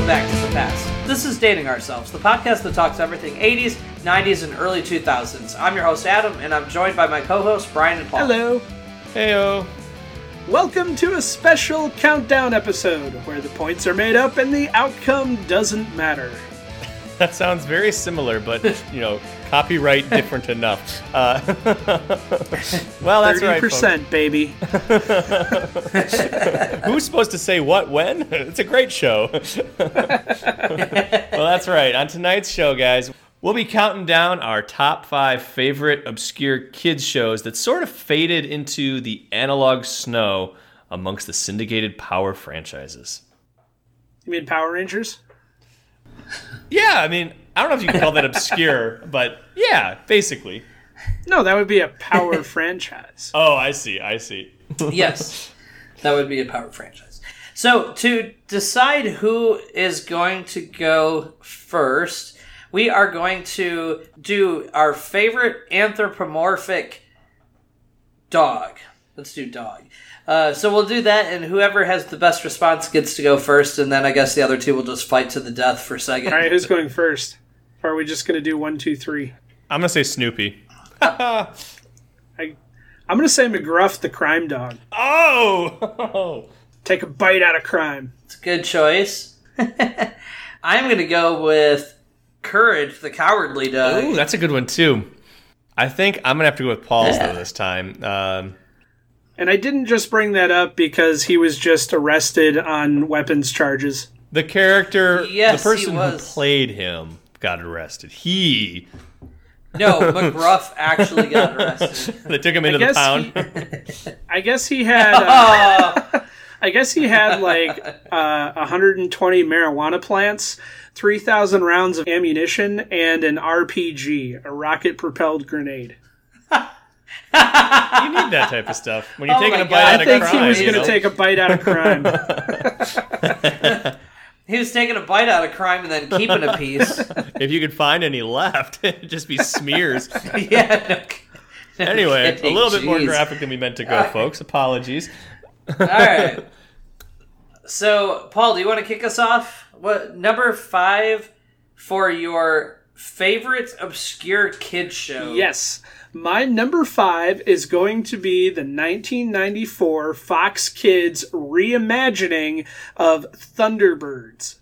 welcome back to the past. This is Dating Ourselves, the podcast that talks everything 80s, 90s, and early 2000s. I'm your host, Adam, and I'm joined by my co hosts, Brian and Paul. Hello. Heyo. Welcome to a special countdown episode where the points are made up and the outcome doesn't matter. That sounds very similar, but you know, copyright different enough. Uh, well, that's right. folks. 30%, baby. Who's supposed to say what when? It's a great show. well, that's right. On tonight's show, guys, we'll be counting down our top five favorite obscure kids shows that sort of faded into the analog snow amongst the syndicated Power franchises. You mean Power Rangers? Yeah, I mean, I don't know if you can call that obscure, but yeah, basically. No, that would be a Power franchise. Oh, I see. I see. yes, that would be a power franchise. So, to decide who is going to go first, we are going to do our favorite anthropomorphic dog. Let's do dog. Uh, so we'll do that, and whoever has the best response gets to go first, and then I guess the other two will just fight to the death for second. All right, who's going first? Or are we just going to do one, two, three? I'm gonna say Snoopy. I, I'm going to say McGruff the crime dog. Oh, Take a bite out of crime. It's a good choice. I'm going to go with Courage, the cowardly dog. Ooh, that's a good one too. I think I'm gonna have to go with Paul's Yeah. though this time. Um, And I didn't just bring that up because he was just arrested on weapons charges. the character, Yes, the person who played him, got arrested. He, No, McGruff actually got arrested. they took him into the guess pound. he- I guess he had. Uh, I guess he had like uh, 120 marijuana plants, 3,000 rounds of ammunition, and an RPG, a rocket-propelled grenade. You need that type of stuff when you're Oh taking a bite God. I out of think crime. he was going to take a bite out of crime. he was taking a bite out of crime and then keeping a piece. If you could find any left, it'd just be smears. yeah. No, no Anyway, a little bit more jeez. graphic than we meant to go, folks. Apologies. All right. So, Paul, do you want to kick us off? What number five for your favorite obscure kid show? yes. My number five is going to be the 1994 Fox Kids reimagining of Thunderbirds.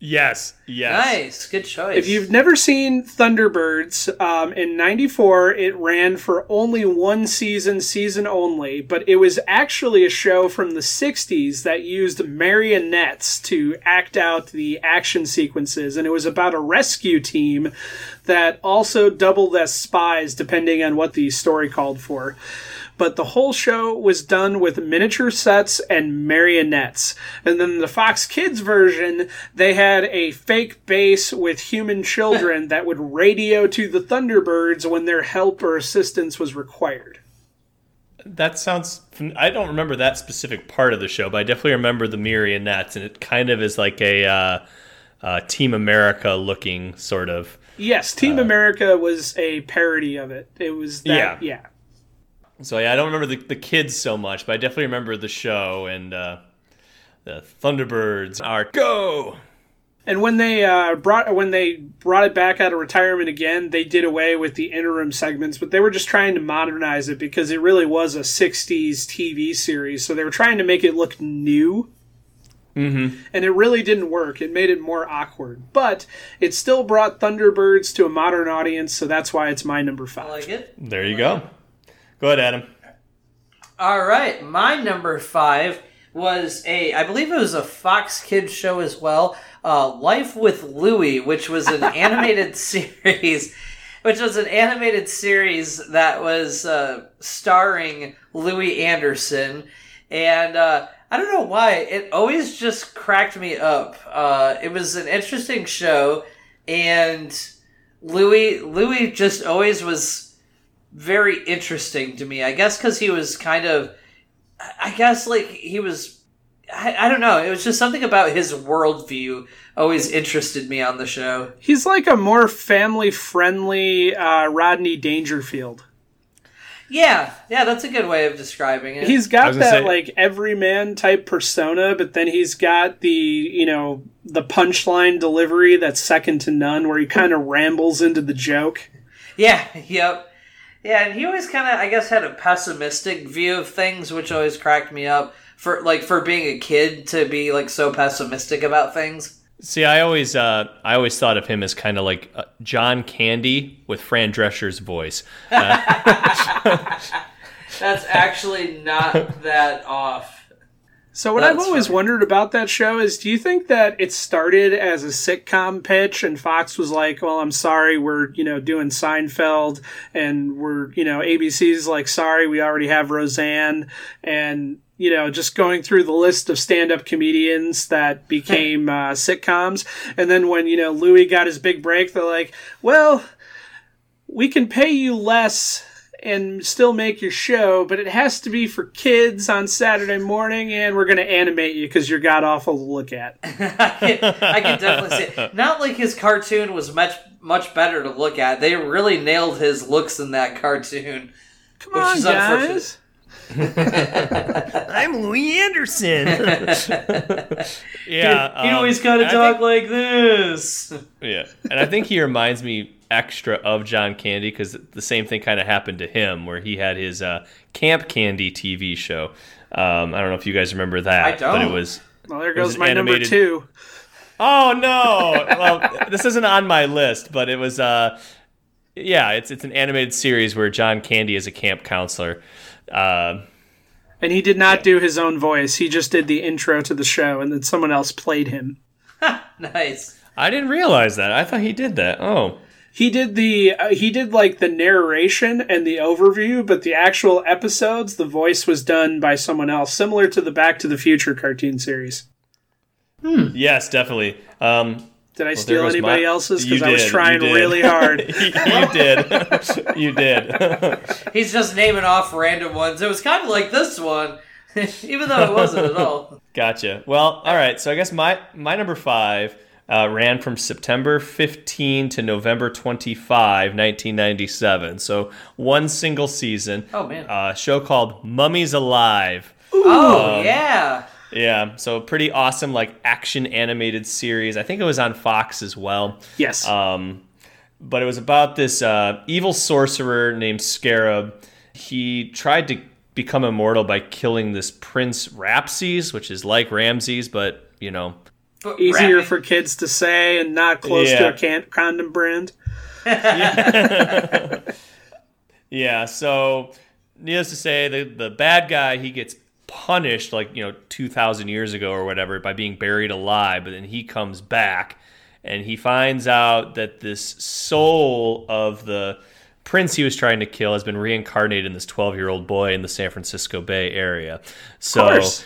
Yes, yes. Nice, good choice. If you've never seen Thunderbirds, um, in '94 it ran for only one season, season only, but it was actually a show from the '60s that used marionettes to act out the action sequences, and it was about a rescue team that also doubled as spies, depending on what the story called for but the whole show was done with miniature sets and marionettes. And then the Fox Kids version, they had a fake base with human children that would radio to the Thunderbirds when their help or assistance was required. That sounds. I don't remember that specific part of the show, but I definitely remember the marionettes, and it kind of is like a uh, uh, Team America looking sort of. Yes, Team America was a parody of it. It was that, Yeah. yeah. So yeah, I don't remember the, the kids so much, but I definitely remember the show and uh, the Thunderbirds are go. And when they uh, brought when they brought it back out of retirement again, they did away with the interim segments, but they were just trying to modernize it because it really was a '60s TV series. So they were trying to make it look new, mm-hmm. and it really didn't work. It made it more awkward, but it still brought Thunderbirds to a modern audience. So that's why it's my number I five. like it. There you go. Go ahead, Adam. All right, my number five was a, I believe it was a Fox Kids show as well, uh, Life with Louie, which was an animated series, which was an animated series that was uh, starring Louie Anderson, and uh, I don't know why it always just cracked me up. Uh, it was an interesting show, and Louie Louie just always was very interesting to me. I guess because he was kind of, I guess like he was, I, I don't know. It was just something about his worldview always interested me on the show. He's like a more family friendly uh, Rodney Dangerfield. Yeah, yeah, that's a good way of describing it. He's got that say- like everyman type persona, but then he's got the you know the punchline delivery that's second to none, where he kind of rambles into the joke. Yeah, yep. Yeah, and he always kind of, I guess, had a pessimistic view of things, which always cracked me up. For like for being a kid to be like so pessimistic about things. See, I always, uh, I always thought of him as kind of like uh, John Candy with Fran Drescher's voice. That's actually not that off. So what That's I've always funny. wondered about that show is, do you think that it started as a sitcom pitch, and Fox was like, "Well, I'm sorry, we're you know doing Seinfeld, and we're you know ABC's like, sorry, we already have Roseanne, and you know just going through the list of stand-up comedians that became uh, sitcoms, and then when you know Louie got his big break, they're like, well, we can pay you less." And still make your show, but it has to be for kids on Saturday morning, and we're going to animate you because you're god awful to look at. I can, I can definitely see. It. Not like his cartoon was much much better to look at. They really nailed his looks in that cartoon. Come Which on, is guys. I'm Louie Anderson. yeah, he um, always kind of I talk think- like this. Yeah, and I think he reminds me extra of John Candy because the same thing kind of happened to him, where he had his uh, Camp Candy TV show. Um, I don't know if you guys remember that, I but it don't. was. Well, there was goes an my number animated- two. Oh no! well, this isn't on my list, but it was. Uh, yeah, it's it's an animated series where John Candy is a camp counselor. Uh, And he did not do his own voice. He just did the intro to the show, and then someone else played him. Nice. I didn't realize that. I thought he did that. Oh, He did the uh, he did like the narration and the overview, but the actual episodes, the voice was done by someone else, similar to the Back to the Future cartoon series. yes, definitely. Um, Did I there steal anybody my- else's? Because I was trying really hard. you did. you did. He's just naming off random ones. It was kind of like this one, even though it wasn't at all. Gotcha. Well, all right. So I guess my my number five uh, ran from September 15 to November 25, 1997. So one single season. Oh, man. A show called Mummies Alive. Oh yeah. Yeah. So pretty awesome, like action animated series. I think it was on Fox as well. yes. Um, but it was about this uh, evil sorcerer named Scarab. He tried to become immortal by killing this Prince Rapses, which is like Ramses, but you know, But Easier rapping- for kids to say and not close to a can- condom brand. yeah. yeah. So, needless to say, the the bad guy he gets punished like you know two thousand years ago or whatever by being buried alive, but then he comes back and he finds out that this soul of the prince he was trying to kill has been reincarnated in this 12 year old boy in the San Francisco Bay Area. So, course.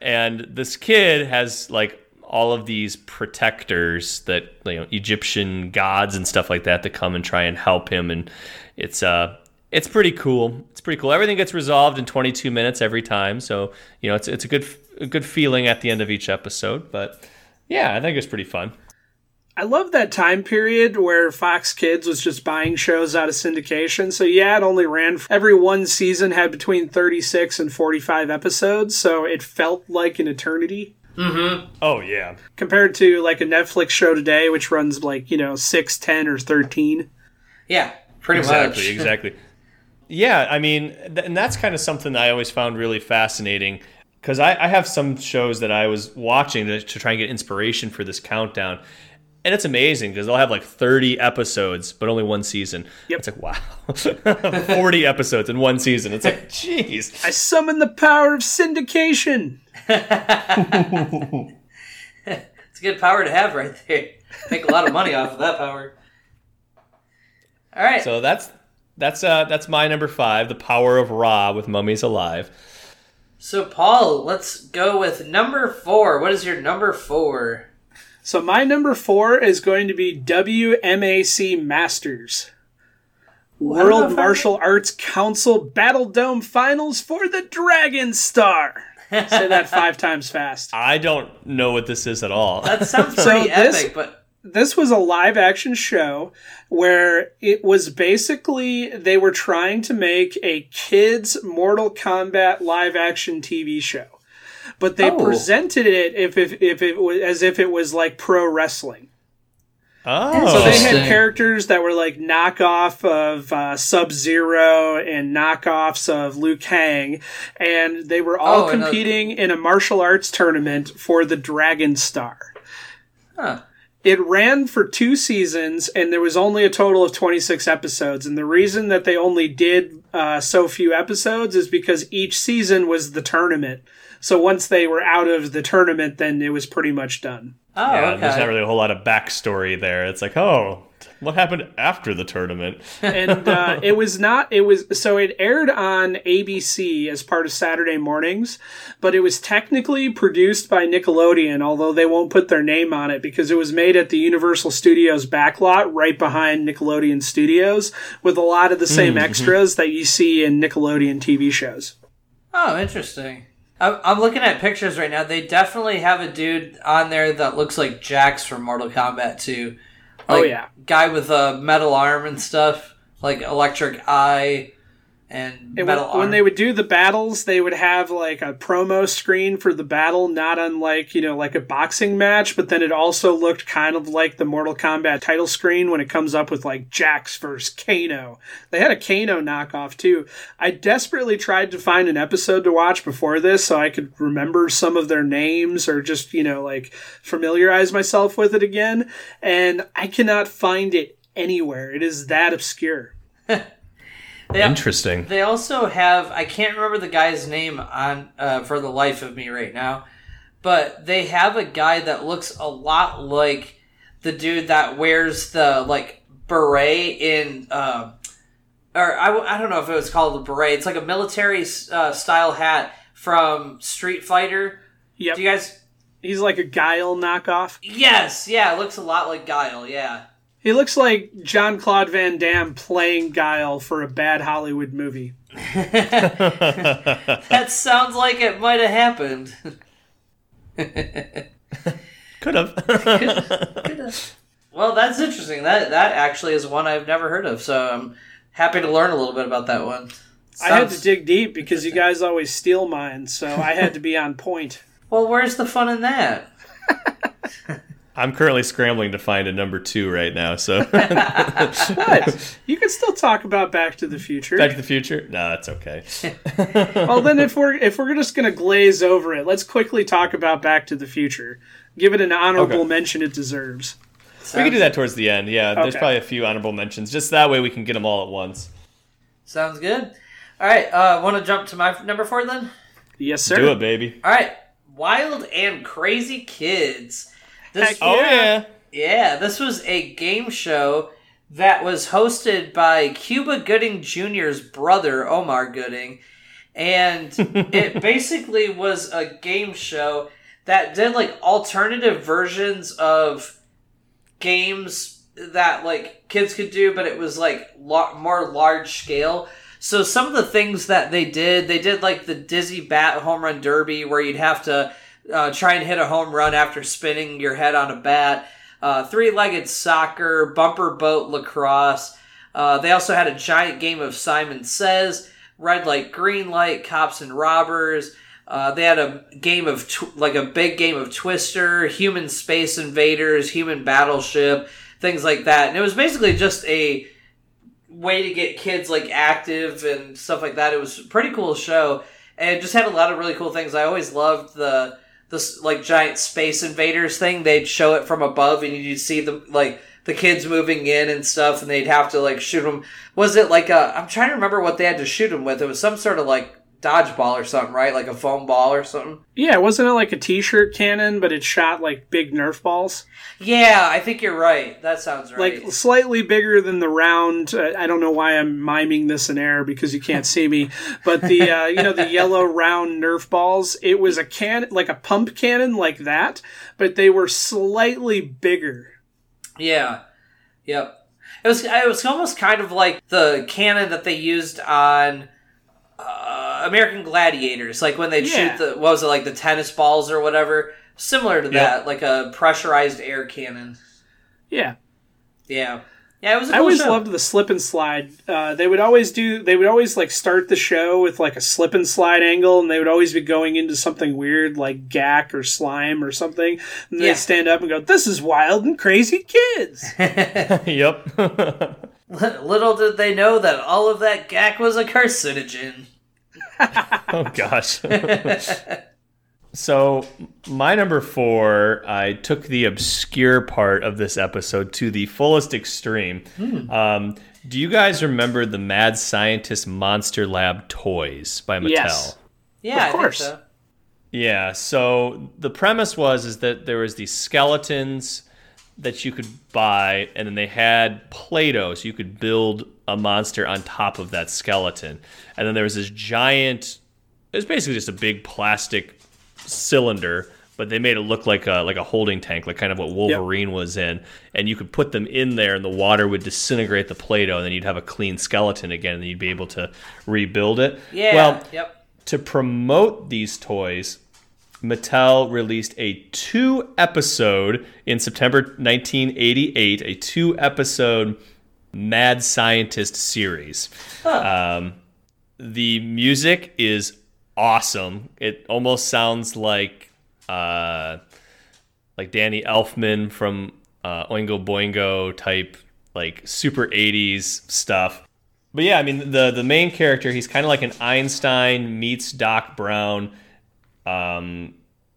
and this kid has like all of these protectors that you know Egyptian gods and stuff like that that come and try and help him and it's uh it's pretty cool. It's pretty cool. Everything gets resolved in 22 minutes every time, so you know it's it's a good a good feeling at the end of each episode, but yeah, I think it's pretty fun. I love that time period where Fox Kids was just buying shows out of syndication. So yeah, it only ran every one season had between 36 and 45 episodes, so it felt like an eternity Mm-hmm. Oh yeah. compared to like a Netflix show today which runs like, you know, 6, 10 or 13. Yeah, pretty exactly, much. exactly. Yeah, I mean, th- and that's kind of something that I always found really fascinating because I, I have some shows that I was watching to, to try and get inspiration for this countdown. And it's amazing because they'll have like 30 episodes, but only one season. Yep. It's like, wow. 40 episodes in one season. It's like, jeez. I summon the power of syndication. It's a good power to have right there. Make a lot of money off of that power. All right. So that's that's uh that's my number five, The Power of Ra with Mummies Alive. So, Paul, let's go with number four. What is your number four? So my number 4 is going to be WMAC Masters. World about Martial Arts Council Battle Dome Finals for the Dragon Star. Say that five times fast. I don't know what this is at all. That sounds So pretty this- epic, but this was a live action show where it was basically they were trying to make a kids Mortal Kombat live action TV show. But they Oh. presented it if, if, if it was as if it was like pro wrestling. Oh, So they had characters that were like knockoff of uh, Sub Zero and knockoffs of Liu Kang, and they were all Oh, competing in a martial arts tournament for the Dragon Star. Huh. It ran for two seasons, and there was only a total of 26 episodes. And the reason that they only did uh, so few episodes is because each season was the tournament. So once they were out of the tournament, then it was pretty much done. Oh, yeah, okay. there's not really a whole lot of backstory there. It's like, oh, what happened after the tournament? and uh, it was not it was so it aired on abc as part of saturday mornings but it was technically produced by nickelodeon although they won't put their name on it because it was made at the universal studios backlot right behind nickelodeon studios with a lot of the same extras that you see in nickelodeon tv shows Oh, interesting. I'm, I'm looking at pictures right now. They definitely have a dude on there that looks like Jax from Mortal Kombat 2. Oh, yeah. Guy with a metal arm and stuff, like electric eye and And metal when, when they would do the battles, they would have like a promo screen for the battle, not unlike, you know, like a boxing match, but then it also looked kind of like the Mortal Kombat title screen when it comes up with like Jax versus Kano. They had a Kano knockoff too. I desperately tried to find an episode to watch before this so I could remember some of their names or just, you know, like familiarize myself with it again. And I cannot find it anywhere. It is that obscure. They- Interesting. They also have I can't remember the guy's name on uh, for the life of me right now, but they have a guy that looks a lot like the dude that wears the like beret in uh, or I don't know if it was called a beret. It's like a military uh, style hat from Street Fighter. Yeah. Do you guys? He's like a Guile knockoff. Yes, yeah, it looks a lot like Guile. Yeah. He looks like John Claude Van Damme playing Guile for a bad Hollywood movie. That sounds like it might have happened. Could have. Well, that's interesting. That that actually is one I've never heard of. So I'm happy to learn a little bit about that one. I had to dig deep because you guys always steal mine, so I had to be on point. Well, where's the fun in that? I'm currently scrambling to find a number two right now. So, But you can still talk about Back to the Future. Back to the Future. No, that's okay. well, then if we're if we're just gonna glaze over it, let's quickly talk about Back to the Future. Give it an honorable Okay. mention it deserves. We can do that towards the end. Yeah, there's probably a few honorable mentions. Just that way we can get them all at once. Sounds good. All right, uh, want to jump to my number four then? Yes, sir. Do it, baby. All right, Wild and Crazy Kids. This, Heck Oh yeah. yeah, this was a game show that was hosted by Cuba Gooding Jr.'s brother, Omar Gooding. And it basically was a game show that did like alternative versions of games that like kids could do, but it was like lar- more large scale. So some of the things that they did, they did like the Dizzy Bat Home Run Derby, where you'd have to uh, try and hit a home run after spinning your head on a bat. Uh, three-legged soccer, bumper boat lacrosse. Uh, they also had a giant game of Simon Says, red light, green light, cops and robbers. Uh, they had a game of tw- like a big game of Twister, Human Space Invaders, Human Battleship, things like that. And it was basically just a way to get kids like active and stuff like that. It was pretty cool show, and just had a lot of really cool things. I always loved the this like giant Space Invaders thing. They'd show it from above, and you'd see the like the kids moving in and stuff, and they'd have to like shoot them. Was it like a? I'm trying to remember what they had to shoot them with. It was some sort of like dodgeball or something, right? Like a foam ball or something. Yeah, wasn't it like a T-shirt cannon, but it shot like big Nerf balls, Yeah, I think you're right. That sounds right. like slightly bigger than the round. Uh, I don't know why I'm miming this in air because you can't see me, but the uh, you know the yellow round Nerf balls. It was a can like a pump cannon like that, but they were slightly bigger. Yeah. Yep. It was it was almost kind of like the cannon that they used on uh, American Gladiators, like when they'd Yeah. shoot the what was it like the tennis balls or whatever, similar to that, like a pressurized air cannon. Yeah. Yeah. Yeah, it was. A I cool always show. loved the slip and slide. Uh, they would always do. They would always like start the show with like a slip and slide angle, and they would always be going into something weird like gack or slime or something. And Yeah. they stand up and go, "This is wild and crazy kids." yep. Little did they know that all of that gack was a carcinogen. oh gosh. so my number four, I took the obscure part of this episode to the fullest extreme. Um, do you guys remember the Mad Scientist Monster Lab toys by Mattel? Yes. Yeah, Of I course. think so. Yeah, so the premise was is that there was these skeletons that you could buy and then they had Play-Doh so you could build a monster on top of that skeleton. And then there was this giant it was basically just a big plastic cylinder, but they made it look like a like a holding tank, like kind of what Wolverine was in. And you could put them in there and the water would disintegrate the Play-Doh and then you'd have a clean skeleton again and you'd be able to rebuild it. Yeah. Well, yep. to promote these toys, Mattel released a two episode in September 1988, a two episode Mad Scientist series. Um, the music is awesome. It almost sounds like uh, like Danny Elfman from uh, Oingo Boingo type, like super 80s stuff. But yeah, I mean the the main character, he's kind of like an Einstein meets Doc Brown, um,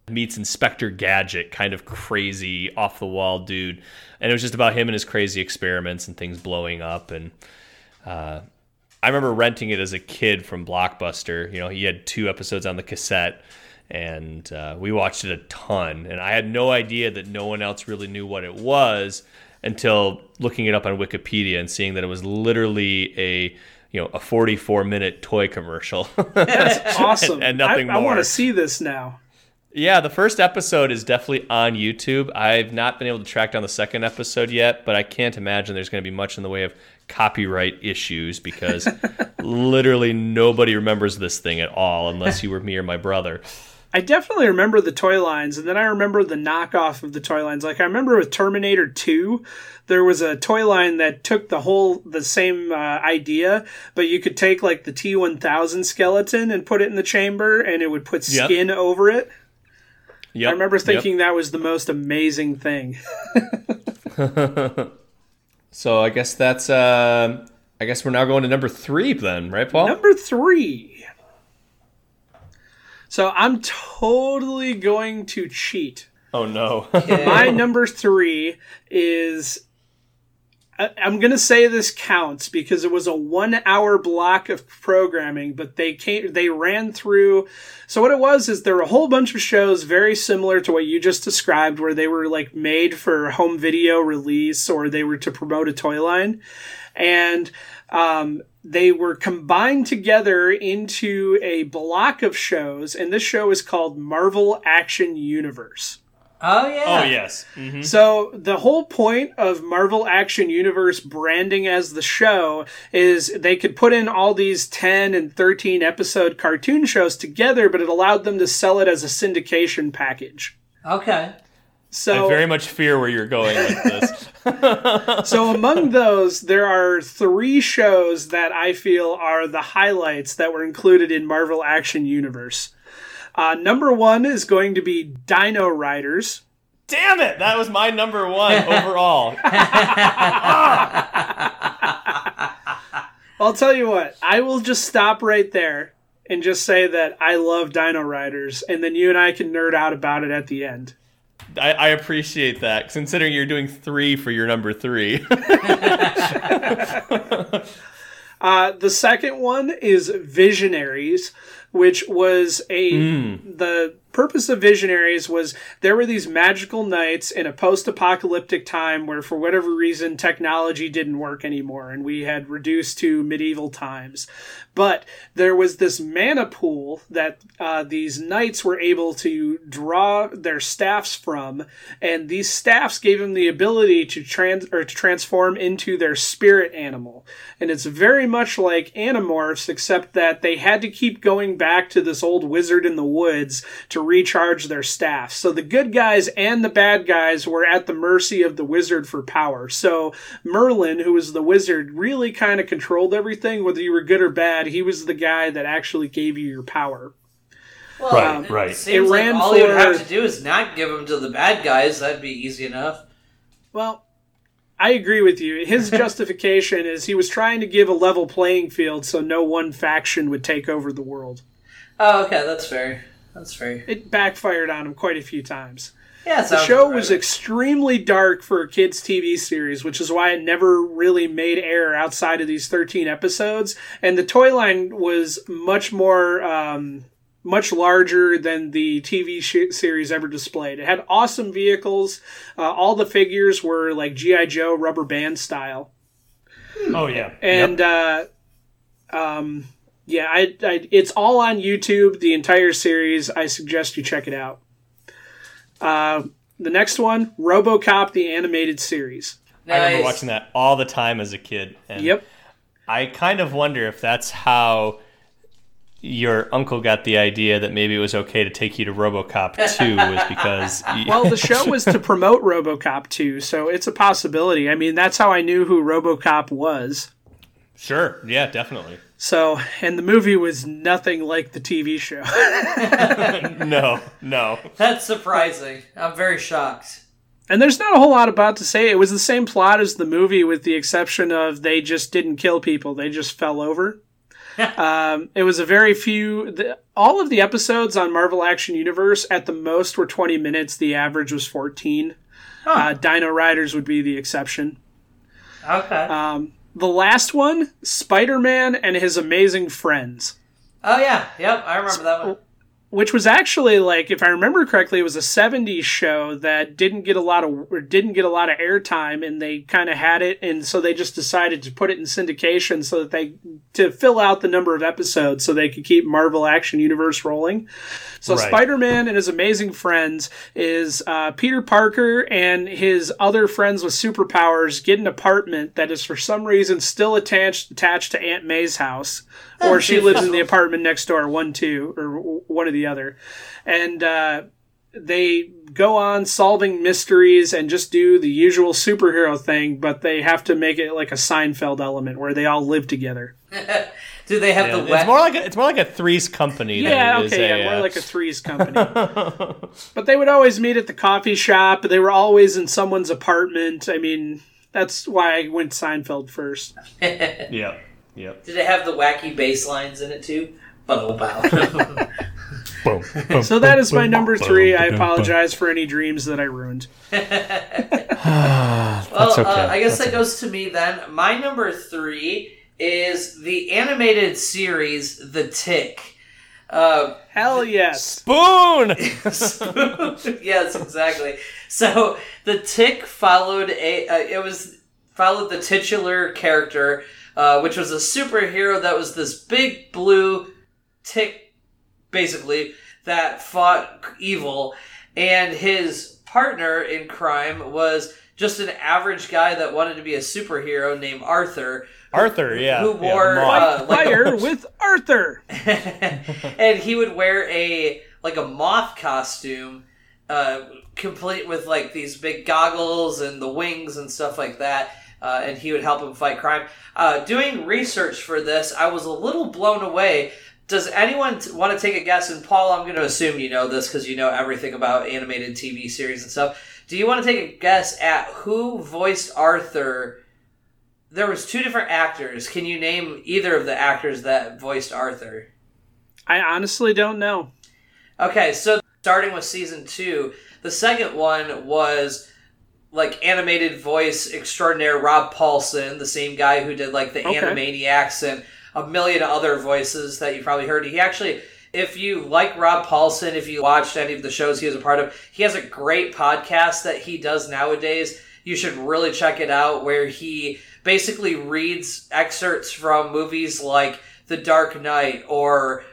meets Inspector Gadget, kind of crazy off the wall dude, and it was just about him and his crazy experiments and things blowing up. And uh, I remember renting it as a kid from Blockbuster. You know, he had two episodes on the cassette. And uh, we watched it a ton, and I had no idea that no one else really knew what it was until looking it up on Wikipedia and seeing that it was literally a you know a 44 minute toy commercial. That's awesome. And- and nothing I, I want to see this now. Yeah, the first episode is definitely on YouTube. I've not been able to track down the second episode yet, but I can't imagine there's going to be much in the way of copyright issues because literally nobody remembers this thing at all unless you were me or my brother. I definitely remember the toy lines, and then I remember the knockoff of the toy lines. Like I remember with Terminator Two, there was a toy line that took the whole the same uh, idea, but you could take like the T one thousand skeleton and put it in the chamber, and it would put Yep. skin over it. Yep. I remember yep. thinking that was the most amazing thing. So I guess that's uh, I guess we're now going to number three then, right, Paul? Number three. So I'm totally going to cheat. Oh no. My number three is. I- I'm gonna say this counts because it was a one-hour block of programming, but they came, they ran through. So what it was is there were a whole bunch of shows very similar to what you just described, where they were like made for home video release or they were to promote a toy line, and um, they were combined together into a block of shows, and this show is called Marvel Action Universe. Oh yeah. oh yes. Mhm. So the whole point of Marvel Action Universe branding as the show is they could put in all these 10 and 13 episode cartoon shows together, but it allowed them to sell it as a syndication package. Okay. So I very much fear where you're going with this. so among those, there are three shows that I feel are the highlights that were included in Marvel Action Universe. Uh, number one is going to be Dino Riders. Damn it! That was my number one overall. I'll tell you what, I will just stop right there and just say that I love Dino Riders, and then you and I can nerd out about it at the end. I, I appreciate that, considering you're doing three for your number three. Uh, the second one is Visionaries, which was a hmm. the purpose of Visionaries was there were these magical knights in a post-apocalyptic time where for whatever reason technology didn't work anymore and we had reduced to medieval times. But there was this mana pool that uh, these knights were able to draw their staffs from, and these staffs gave them the ability to trans or to transform into their spirit animal. And it's very much like Animorphs, except that they had to keep going back to this old wizard in the woods to recharge their staff. So the good guys and the bad guys were at the mercy of the wizard for power. So Merlin, who was the wizard, really kind of controlled everything, whether you were good or bad. He was the guy that actually gave you your power. Well, Right, it right. Seems It like ran all you would have to do is not give them to the bad guys. That'd be easy enough. Well, I agree with you. His justification is he was trying to give a level playing field so no one faction would take over the world. Oh, okay, that's fair. That's fair. It backfired on him quite a few times. Yeah, The show was extremely dark for a kids' TV series, which is why it never really made air outside of these 13 episodes. And the toy line was much more, um, much larger than the TV sh- series ever displayed. It had awesome vehicles. Uh, all the figures were like G.I. Joe rubber band style. Oh yeah. And, uh, um, yeah, I, I, it's all on YouTube, the entire series. I suggest you check it out. Uh, the next one, RoboCop, the animated series. I remember watching that all the time as a kid. And Yep. I kind of wonder if that's how your uncle got the idea that maybe it was okay to take you to RoboCop 2 was because Well, the show was to promote RoboCop 2, so it's a possibility. I mean, that's how I knew who RoboCop was. sure, yeah, definitely. So, and the movie was nothing like the TV show. No, no. That's surprising. I'm very shocked. And there's not a whole lot about to say. It was the same plot as the movie, with the exception of they just didn't kill people; they just fell over. um, it was a very few. The, all of the episodes on Marvel Action Universe at the most were 20 minutes. The average was 14. Uh, Dino Riders would be the exception. Okay. Um, the last one, Spider-Man and his amazing friends. oh yeah. Yep. I remember that one. which was actually like if i remember correctly it was a 70s show that didn't get a lot of or didn't get a lot of airtime and they kind of had it and so they just decided to put it in syndication so that they to fill out the number of episodes so they could keep marvel action universe rolling so Right. spider-man and his amazing friends is uh, peter parker and his other friends with superpowers get an apartment that is for some reason still attached attached to aunt may's house or she lives in the apartment next door, one, two, or one or the other. And uh, they go on solving mysteries and just do the usual superhero thing, but they have to make it like a Seinfeld element where they all live together. Do they have Yeah, the it's wet? more like a, it's more like a threes Company. Yeah, than it is okay, a, yeah, more uh, like a Threes company. but they would always meet at the coffee shop. They were always in someone's apartment. I mean, that's why I went Seinfeld first. Yep, yep. Did it have the wacky bass lines in it too? Bubble bow. Boom, boom, So that is my number three. I boom, boom. apologize for any dreams that I ruined. Well, okay. uh, I guess That's that goes to me then. My number three is the animated series The Tick. Uh, Hell yes. Spoon. yes, exactly. So the Tick followed a. Uh, it was followed the titular character, uh, which was a superhero that was this big blue tick, basically that fought evil, and his partner in crime was just an average guy that wanted to be a superhero named Arthur. Arthur, yeah. Who yeah, wore, moth. uh, like a- Fire with Arthur. and he would wear a like a moth costume uh complete with like these big goggles and the wings and stuff like that uh, and he would help him fight crime uh, doing research for this i was a little blown away does anyone t- want to take a guess and paul i'm going to assume you know this because you know everything about animated tv series and stuff do you want to take a guess at who voiced arthur there was two different actors can you name either of the actors that voiced arthur I honestly don't know. Okay, so starting with season two, the second one was like animated voice extraordinaire Rob Paulsen, the same guy who did like the Okay. Animaniacs and a million other voices that you probably heard. He actually, if you like Rob Paulsen, if you watched any of the shows he was a part of, he has a great podcast that he does nowadays. You should really check it out where he basically reads excerpts from movies like The Dark Knight or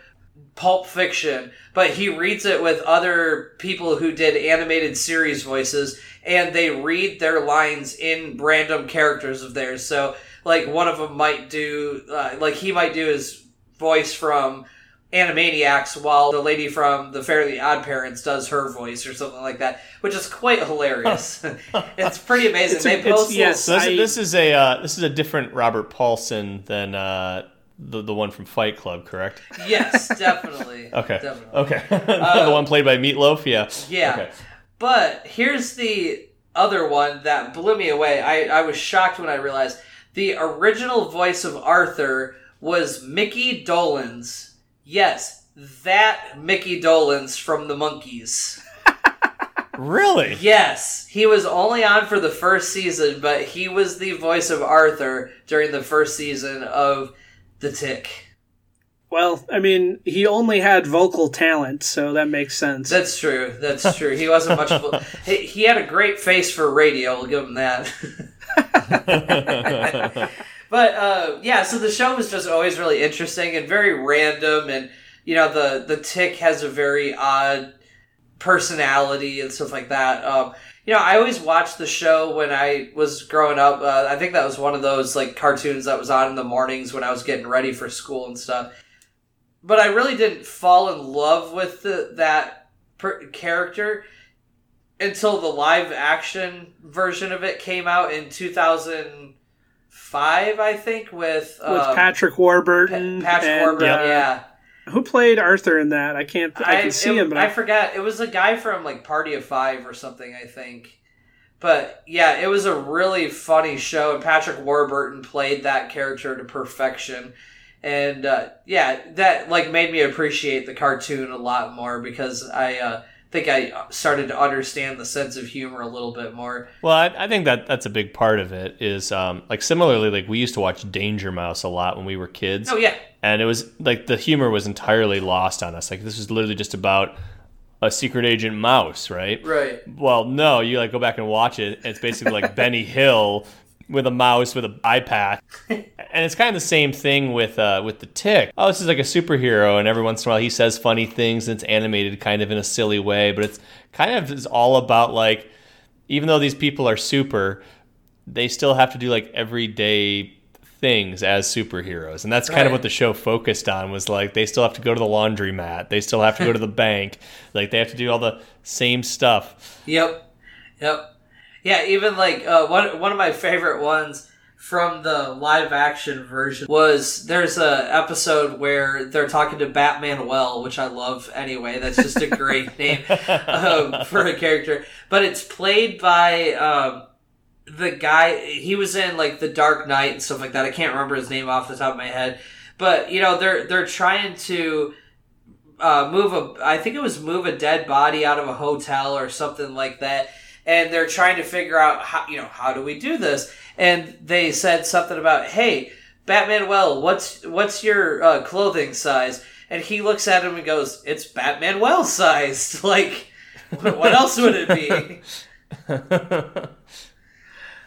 Pulp Fiction, but he reads it with other people who did animated series voices, and they read their lines in random characters of theirs. So, like, one of them might do, uh, like, he might do his voice from Animaniacs, while the lady from the Fairly Odd Parents does her voice or something like that, which is quite hilarious. it's pretty amazing. It's a- they post yes. So this, I- this is a uh, this is a different Robert Paulson than uh, the the one from Fight Club, correct? yes, definitely. Okay. definitely. Okay. the one played by Meatloaf. Yeah. Yeah. Okay. But here's the other one that blew me away. I, I was shocked when I realized the original voice of Arthur was Mickey Dolenz. Yes, that Mickey Dolenz from the Monkees. Really? Yes, he was only on for the first season, but he was the voice of Arthur during the first season of The Tick. Well, I mean, he only had vocal talent, so that makes sense. That's true. That's true. He wasn't much. Of a, he, he had a great face for radio. We'll give him that. but uh, yeah, so the show was just always really interesting and very random, and you know the the tick has a very odd personality and stuff like that. Um, you know, I always watched the show when I was growing up. Uh, I think that was one of those like cartoons that was on in the mornings when I was getting ready for school and stuff. But I really didn't fall in love with the, that per- character until the live action version of it came out in 2005, I think, with With um, Patrick Pa- Warburton. Patrick and, Warburton. uh, yeah. Who played Arthur in that? I can't. I, can see it- him, but I I, forgot. It was a guy from like Party of Five or something, I think. But yeah, it was a really funny show, and Patrick Warburton played that character to perfection. And uh, yeah, that like made me appreciate the cartoon a lot more because I uh, think I started to understand the sense of humor a little bit more. Well, I, I think that that's a big part of it. Is um, like similarly, like we used to watch Danger Mouse a lot when we were kids. Oh yeah, and it was like the humor was entirely lost on us. Like this was literally just about a secret agent mouse, right? right. Well, no, you like go back and watch it. It's basically like Benny Hill with a mouse with an eye patch, and it's kind of the same thing with uh, with the Tick. Oh, this is like a superhero, and every once in a while he says funny things, and it's animated kind of in a silly way, but it's kind of is all about like even though these people are super, they still have to do like everyday things as superheroes and that's kind Right. of what the show focused on was like they still have to go to the laundromat they still have to go to the bank like they have to do all the same stuff Yep. Yep. Yeah, even like uh, one one of my favorite ones from the live action version was there's a episode where they're talking to Batmanuel, which I love anyway. That's just a great name um, for a character. But it's played by um, the guy. He was in like The Dark Knight and stuff like that. I can't remember his name off the top of my head. But you know they're they're trying to uh, move a I think it was move a dead body out of a hotel or something like that. And they're trying to figure out how you know how do we do this? And they said something about hey Batmanuel what's what's your uh, clothing size? And he looks at him and goes it's Batmanuel sized like what else would it be?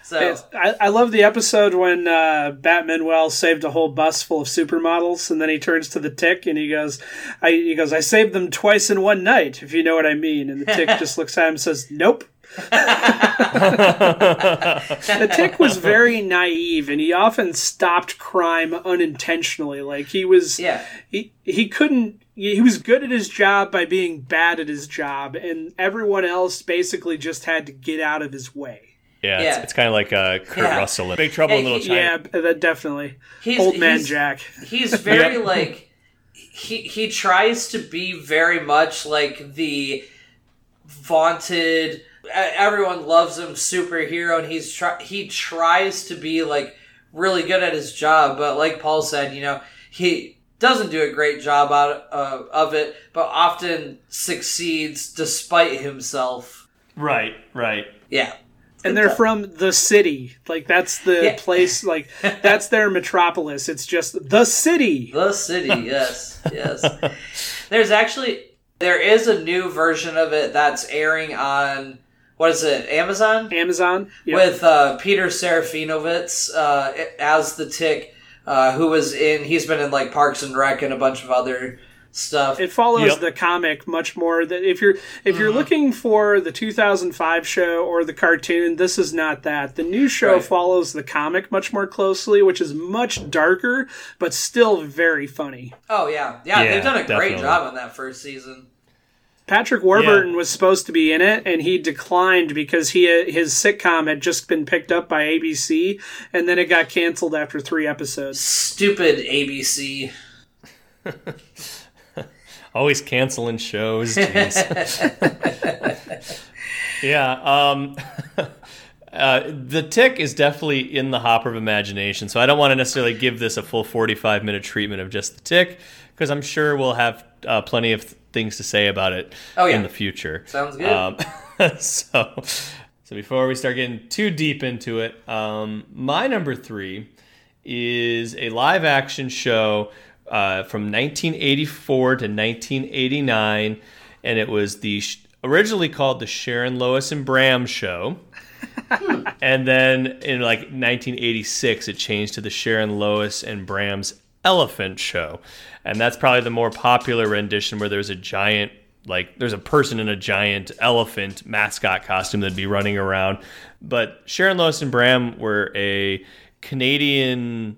So I, I love the episode when uh, Batmanuel saved a whole bus full of supermodels, and then he turns to the Tick and he goes, "I he goes, I saved them twice in one night, if you know what I mean." And the Tick just looks at him and says, "Nope." The Tick was very naive, and he often stopped crime unintentionally. Like he was, yeah. he he couldn't. He was good at his job by being bad at his job, and everyone else basically just had to get out of his way. Yeah, Yeah. It's, it's kind of like uh, Kurt Yeah. Russell in Big Trouble in Little he- China Yeah, that definitely. He's, Old man he's- Jack. he's very Yeah. like he he tries to be very much like the vaunted everyone loves him superhero and he's try, he tries to be like really good at his job but like Paul said you know he doesn't do a great job out uh, of it but often succeeds despite himself right right yeah And they're from the city. Like that's the Yeah. place like that's their metropolis. It's just the city. The city, yes, yes. There's actually there is a new version of it that's airing on what is it, Amazon? Amazon. Yep. With uh, Peter Serafinowicz uh, as the Tick, uh, who was in. He's been in like Parks and Rec and a bunch of other stuff. It follows Yep. the comic much more. That if you're if you're uh-huh. looking for the 2005 show or the cartoon, this is not that. The new show Right. follows the comic much more closely, which is much darker, but still very funny. oh yeah, yeah, Yeah, they've done a definitely. great job on that first season. Patrick Warburton was supposed to be in it, and he declined because he his sitcom had just been picked up by ABC, and then it got canceled after three episodes. Stupid ABC. Always canceling shows. Yeah. Um, uh, the Tick is definitely in the hopper of imagination, so I don't want to necessarily give this a full 45 minute treatment of just the Tick, because I'm sure we'll have uh, plenty of things to say about it Oh, yeah. in the future. Sounds good. Um, so, so before we start getting too deep into it, um, my number three is a live action show uh, from 1984 to 1989, and it was the sh- originally called the Sharon Lois and Bram Show. and then in like 1986, it changed to the Sharon Lois and Bram's Elephant Show, and that's probably the more popular rendition where there's a giant like there's a person in a giant elephant mascot costume that'd be running around. But Sharon Lois and Bram were a Canadian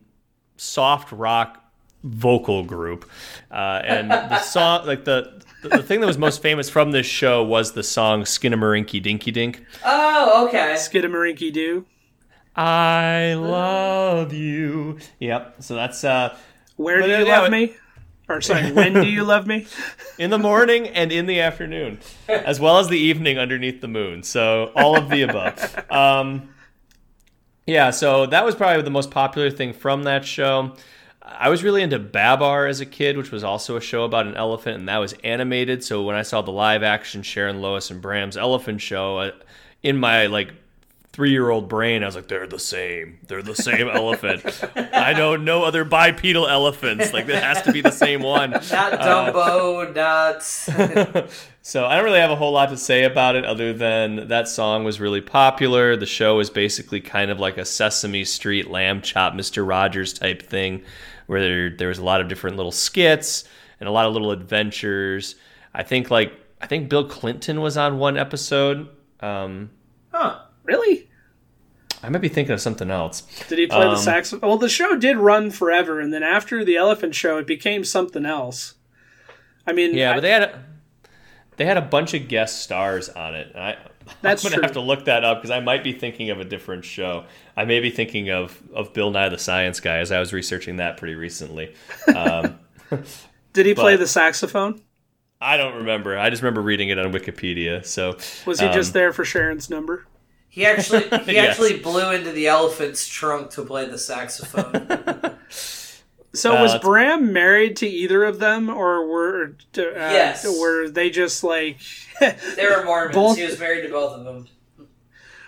soft rock vocal group, uh, and the song like the. The thing that was most famous from this show was the song "Skinnamarink Dinky Dink." oh, okay. Skidamarinky Doo. I love you. Yep. So that's uh, Where do you love but- me? Or sorry, when do you love me? in the morning and in the afternoon, as well as the evening underneath the moon. So all of the above. Um, yeah, so that was probably the most popular thing from that show. I was really into Babar as a kid, which was also a show about an elephant, and that was animated. So when I saw the live action Sharon Lois and Bram's elephant show, uh, in my like three year old brain, I was like, they're the same. They're the same elephant. I know no other bipedal elephants. Like, it has to be the same one. Not Dumbo, not. So I don't really have a whole lot to say about it other than that song was really popular. The show was basically kind of like a Sesame Street lamb chop Mr. Rogers type thing where there, there was a lot of different little skits and a lot of little adventures. I think like I think Bill Clinton was on one episode. Um, Huh. Really? I might be thinking of something else. Did he play the Um, saxophone? Well, the show did run forever, and then after the Elephant Show, it became something else. I mean, Yeah, I- but they had a, they had a bunch of guest stars on it. I, That's I'm gonna true. have to look that up because I might be thinking of a different show. I may be thinking of of Bill Nye the Science Guy as I was researching that pretty recently. Um, did he play the saxophone? I don't remember. I just remember reading it on Wikipedia. So Was he um, just there for Sharon's number? He actually he Yes. actually blew into the elephant's trunk to play the saxophone. So Uh, was Bram married to either of them, or were uh, Yes. were they just like, they were Mormons. Both- He was married to both of them.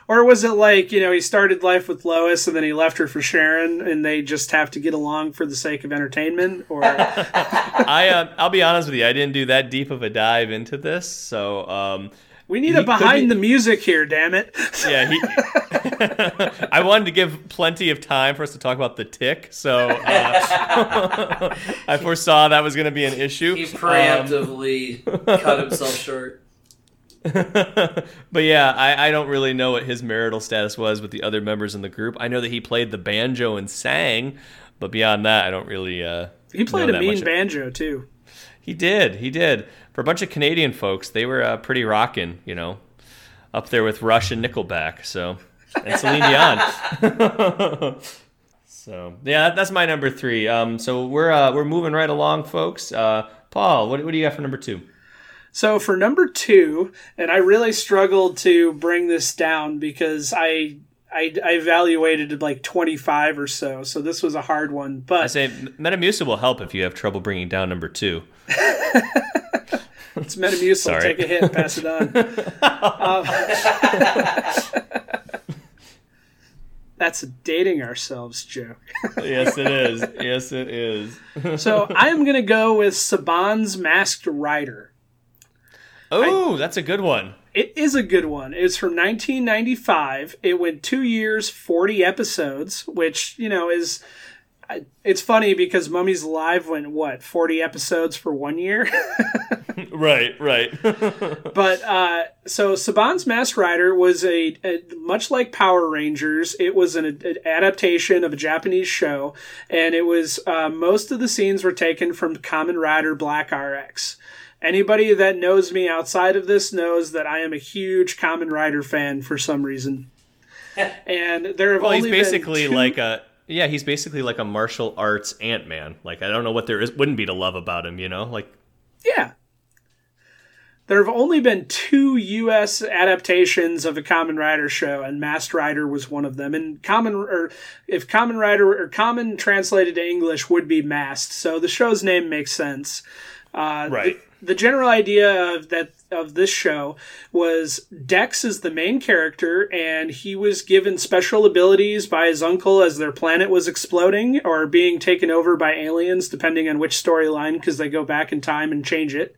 or was it like you know he started life with Lois and then he left her for Sharon, and they just have to get along for the sake of entertainment? Or I uh, I'll be honest with you. I didn't do that deep of a dive into this. So um, we need He a behind be- the music here, damn it! yeah, he. I wanted to give plenty of time for us to talk about the tick, so uh, I foresaw that was going to be an issue. He Um, preemptively cut himself short. but yeah, I, I don't really know what his marital status was with the other members in the group. I know that he played the banjo and sang, but beyond that, I don't really. Uh, He played know a mean much. banjo too. He did. He did. For a bunch of Canadian folks, they were uh, pretty rocking, you know, up there with Rush and Nickelback. So, and Celine Dion. so, yeah, that's my number three. Um, so we're uh, we're moving right along, folks. Uh, Paul, what, what do you got for number two? So for number two, and I really struggled to bring this down because I I, I evaluated like twenty five or so. So this was a hard one, But I say Metamucil will help if you have trouble bringing down number two. it's Metamucil. Sorry. Take a hit, and pass it on. Um, that's a dating ourselves joke. yes, it is. Yes, it is. So I am gonna go with Saban's Masked Rider. Oh, that's a good one. It is a good one. It's from 1995. It went two years, 40 episodes, which, you know, is. It's funny because Mummies Alive went what forty episodes for one year. right, right. but uh, so Saban's Masked Rider was a, a, much like Power Rangers. It was an, an, adaptation of a Japanese show, and it was uh, most of the scenes were taken from Kamen Rider Black RX. Anybody that knows me outside of this knows that I am a huge Kamen Rider fan for some reason. and there have well, only he's basically two... like a yeah, he's basically like a martial arts Ant Man. Like I don't know what there is wouldn't be to love about him, you know? Like yeah, there have only been two U.S. adaptations of a Kamen Rider show, and Masked Rider was one of them. And Kamen, or if Kamen Rider or Kamen translated to English would be Masked, so the show's name makes sense. Uh, right. The, the general idea of that of this show was Dex is the main character, and he was given special abilities by his uncle as their planet was exploding or being taken over by aliens, depending on which storyline, because they go back in time and change it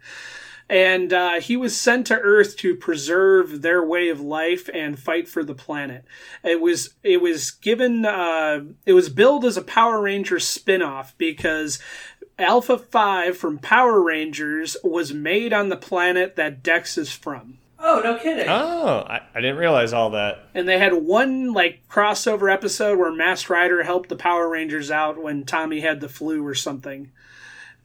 and uh, he was sent to Earth to preserve their way of life and fight for the planet. It was it was given uh, it was billed as a Power Rangers spinoff because Alpha Five from Power Rangers was made on the planet that Dex is from. Oh, no kidding. Oh, I, I, didn't realize all that. And they had one like crossover episode where Masked Rider helped the Power Rangers out when Tommy had the flu or something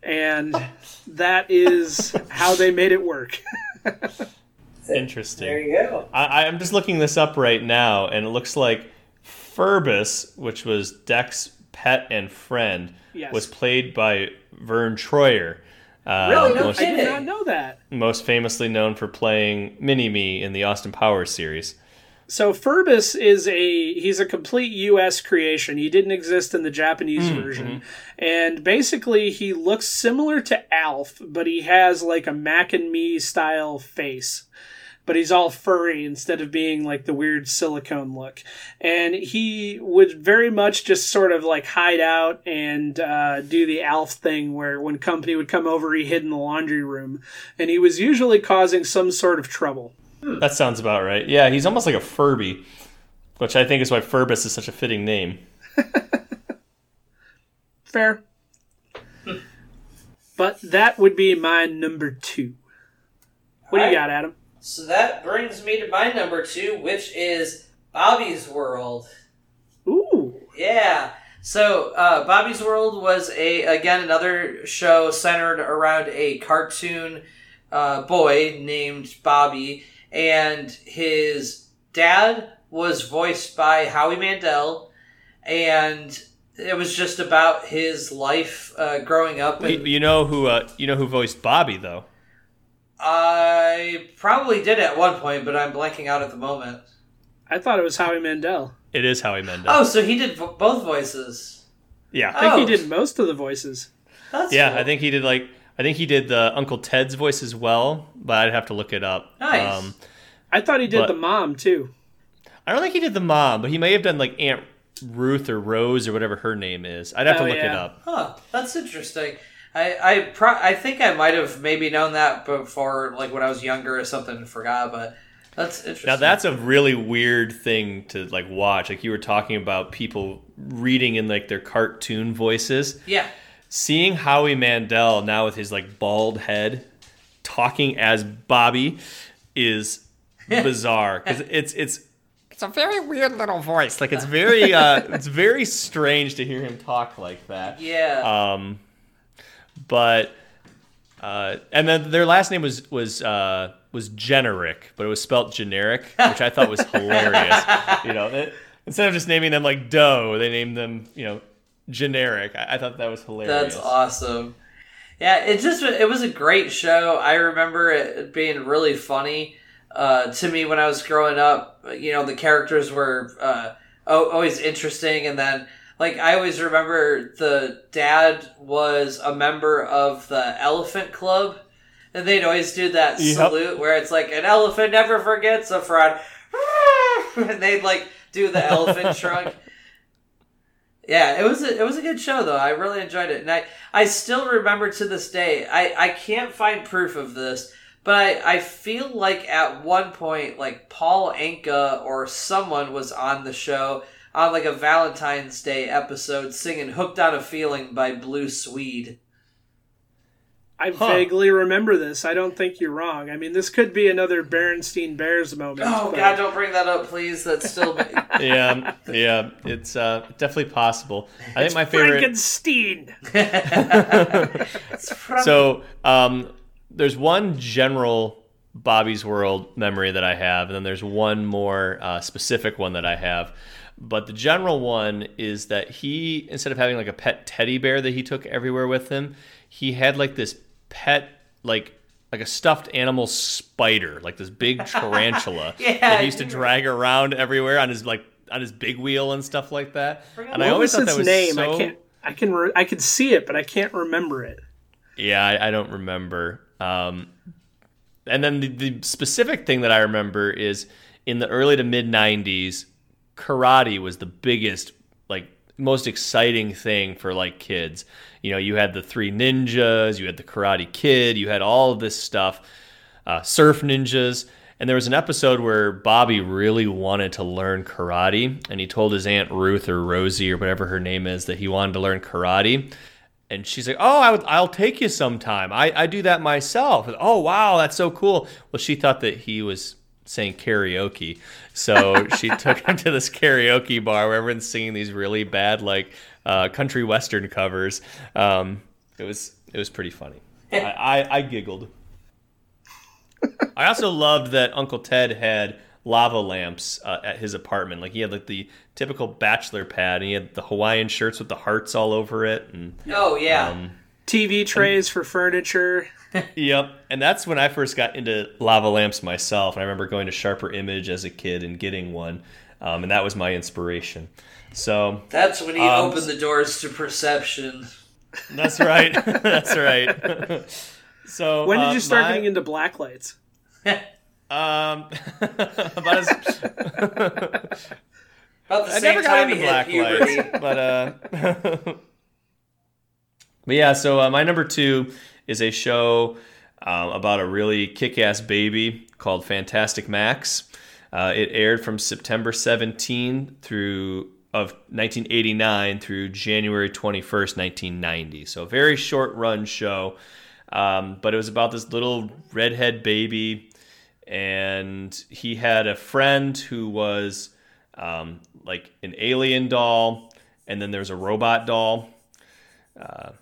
and that is how they made it work. Interesting. There you go. I, I'm just looking this up right now, and it looks like Ferbus, which was Dex's pet and friend, yes. was played by Verne Troyer. Uh, really? No most, I did not know that. Most famously known for playing Mini Me in the Austin Powers series. So Ferbus is a he's a complete U.S. creation. He didn't exist in the Japanese mm, version, mm-hmm. and basically he looks similar to Alf, but he has like a Mac and Me style face. But he's all furry instead of being like the weird silicone look. And he would very much just sort of like hide out and uh, do the Alf thing where when company would come over, he hid in the laundry room. And he was usually causing some sort of trouble. That sounds about right. Yeah, he's almost like a Furby, which I think is why Ferbus is such a fitting name. Fair. but that would be my number two. What do you got, Adam? So that brings me to my number two, which is Bobby's World. Ooh. Yeah. So uh, Bobby's World was a again another show centered around a cartoon uh, boy named Bobby and his dad was voiced by Howie Mandel, and it was just about his life uh, growing up. And you know who uh, you know who voiced Bobby though. I probably did at one point, but I'm blanking out at the moment. I thought it was Howie Mandel. It is Howie Mandel. Oh, so he did vo- both voices. Yeah, I think Oh. he did most of the voices. That's yeah. cool. I think he did like I think he did the Uncle Ted's voice as well, but I'd have to look it up. Um, Nice. I thought he did But- the mom too. I don't think he did the mom, but he may have done like Aunt Ruth or Rose or whatever her name is. I'd have to Oh, look it yeah. up. Huh, that's interesting. I I pro- I think I might have maybe known that before, like when I was younger or something, and forgot. But that's interesting. Now that's a really weird thing to like watch. Like you were talking about people reading in like their cartoon voices. yeah. Seeing Howie Mandel now with his like bald head talking as Bobby is bizarre because it's it's it's a very weird little voice. Like it's very uh it's very strange to hear him talk like that. Yeah. Um, but uh, and then their last name was was uh, was generic, but it was spelt generic, which I thought was hilarious. you know, it, instead of just naming them like Doe, they named them you know generic. I, I thought that was hilarious. That's awesome. Yeah, it just it was a great show. I remember it being really funny uh, to me when I was growing up. You know, the characters were uh, always interesting, and then like I always remember the dad was a member of the Elephant Club, and they'd always do that Yep. salute where it's like an elephant never forgets a friend, and they'd like do the elephant trunk. Yeah, it was a, it was a good show though. I really enjoyed it, and I I still remember to this day. I I can't find proof of this, but I I feel like at one point like Paul Anka or someone was on the show on like a Valentine's Day episode singing "Hooked on a Feeling" by Blue Swede. I Huh. vaguely remember this. I don't think you're wrong. I mean, this could be another Berenstein Bears moment. Oh but- God, don't bring that up, please. That's still yeah, yeah, it's uh, definitely possible. I think my favorite. Frankenstein. It's from- So um, there's one general Bobby's World memory that I have, and then there's one more uh, specific one that I have. But the general one is that he, instead of having like a pet teddy bear that he took everywhere with him, he had like this pet, like like a stuffed animal spider, like this big tarantula Yeah, that he used to drag around everywhere on his like on his big wheel and stuff like that. And I always thought that was name? so. I can't. I can. Re- I can see it, but I can't remember it. Yeah, I, I don't remember. Um, and then the, the specific thing that I remember is in the early to mid '90s, karate was the biggest, like, most exciting thing for like kids. You know, you had the Three Ninjas, you had the Karate Kid, you had all of this stuff, uh, Surf Ninjas. And there was an episode where Bobby really wanted to learn karate, and he told his aunt Ruth or Rosie or whatever her name is that he wanted to learn karate. And she's like, "Oh, I'll take you sometime. I, I do that myself." Oh, wow, that's so cool. Well, she thought that he was saying karaoke, so she took him to this karaoke bar where everyone's singing these really bad like uh, country western covers. Um, it was it was pretty funny. I, I, I giggled. I also loved that Uncle Ted had lava lamps uh, at his apartment. Like he had like the typical bachelor pad, and he had the Hawaiian shirts with the hearts all over it, and oh yeah, um, TV trays for furniture. Yep, and that's when I first got into lava lamps myself. And I remember going to Sharper Image as a kid and getting one, um, and that was my inspiration. So that's when you Um, open the doors to perception. that's right, that's right. so When did uh, you start my- getting into black lights? Um, about as, About the I same never got time into he hit black puberty. lights, but uh, but yeah. So uh, my number two is a show um, about a really kick-ass baby called Fantastic Max. Uh, it aired from September 17 through of 1989 through January 21st, 1990. So a very short run show, um, but it was about this little redhead baby, and he had a friend who was um, like an alien doll, and then there's a robot doll. Uh,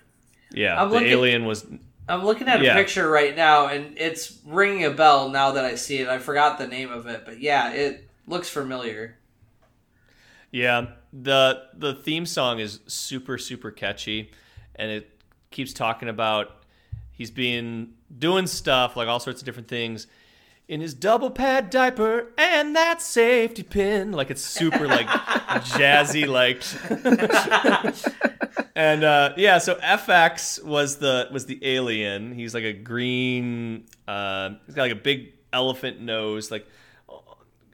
yeah, I'm the looking- alien was I'm looking at a picture right now, and it's ringing a bell now that I see it. I forgot the name of it, but yeah, it looks familiar. Yeah, the the theme song is super super catchy, and it keeps talking about he's being doing stuff like all sorts of different things in his double pad diaper and that safety pin. Like it's super like jazzy like. and uh, yeah, so FX was the was the alien. He's like a green. Uh, he's got like a big elephant nose, like.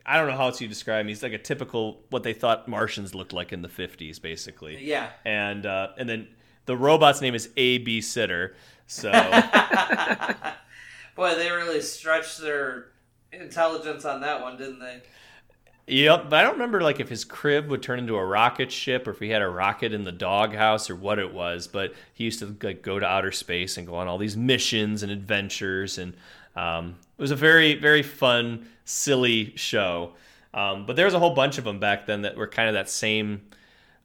I don't know how else you describe him. He's like a typical what they thought Martians looked like in the fifties, basically. Yeah. And uh, and then the robot's name is A B Sitter. So Boy, they really stretched their intelligence on that one, didn't they? Yep, but I don't remember like if his crib would turn into a rocket ship or if he had a rocket in the doghouse or what it was. But he used to like go to outer space and go on all these missions and adventures, and um, it was a very very fun, silly show. Um, but there was a whole bunch of them back then that were kind of that same.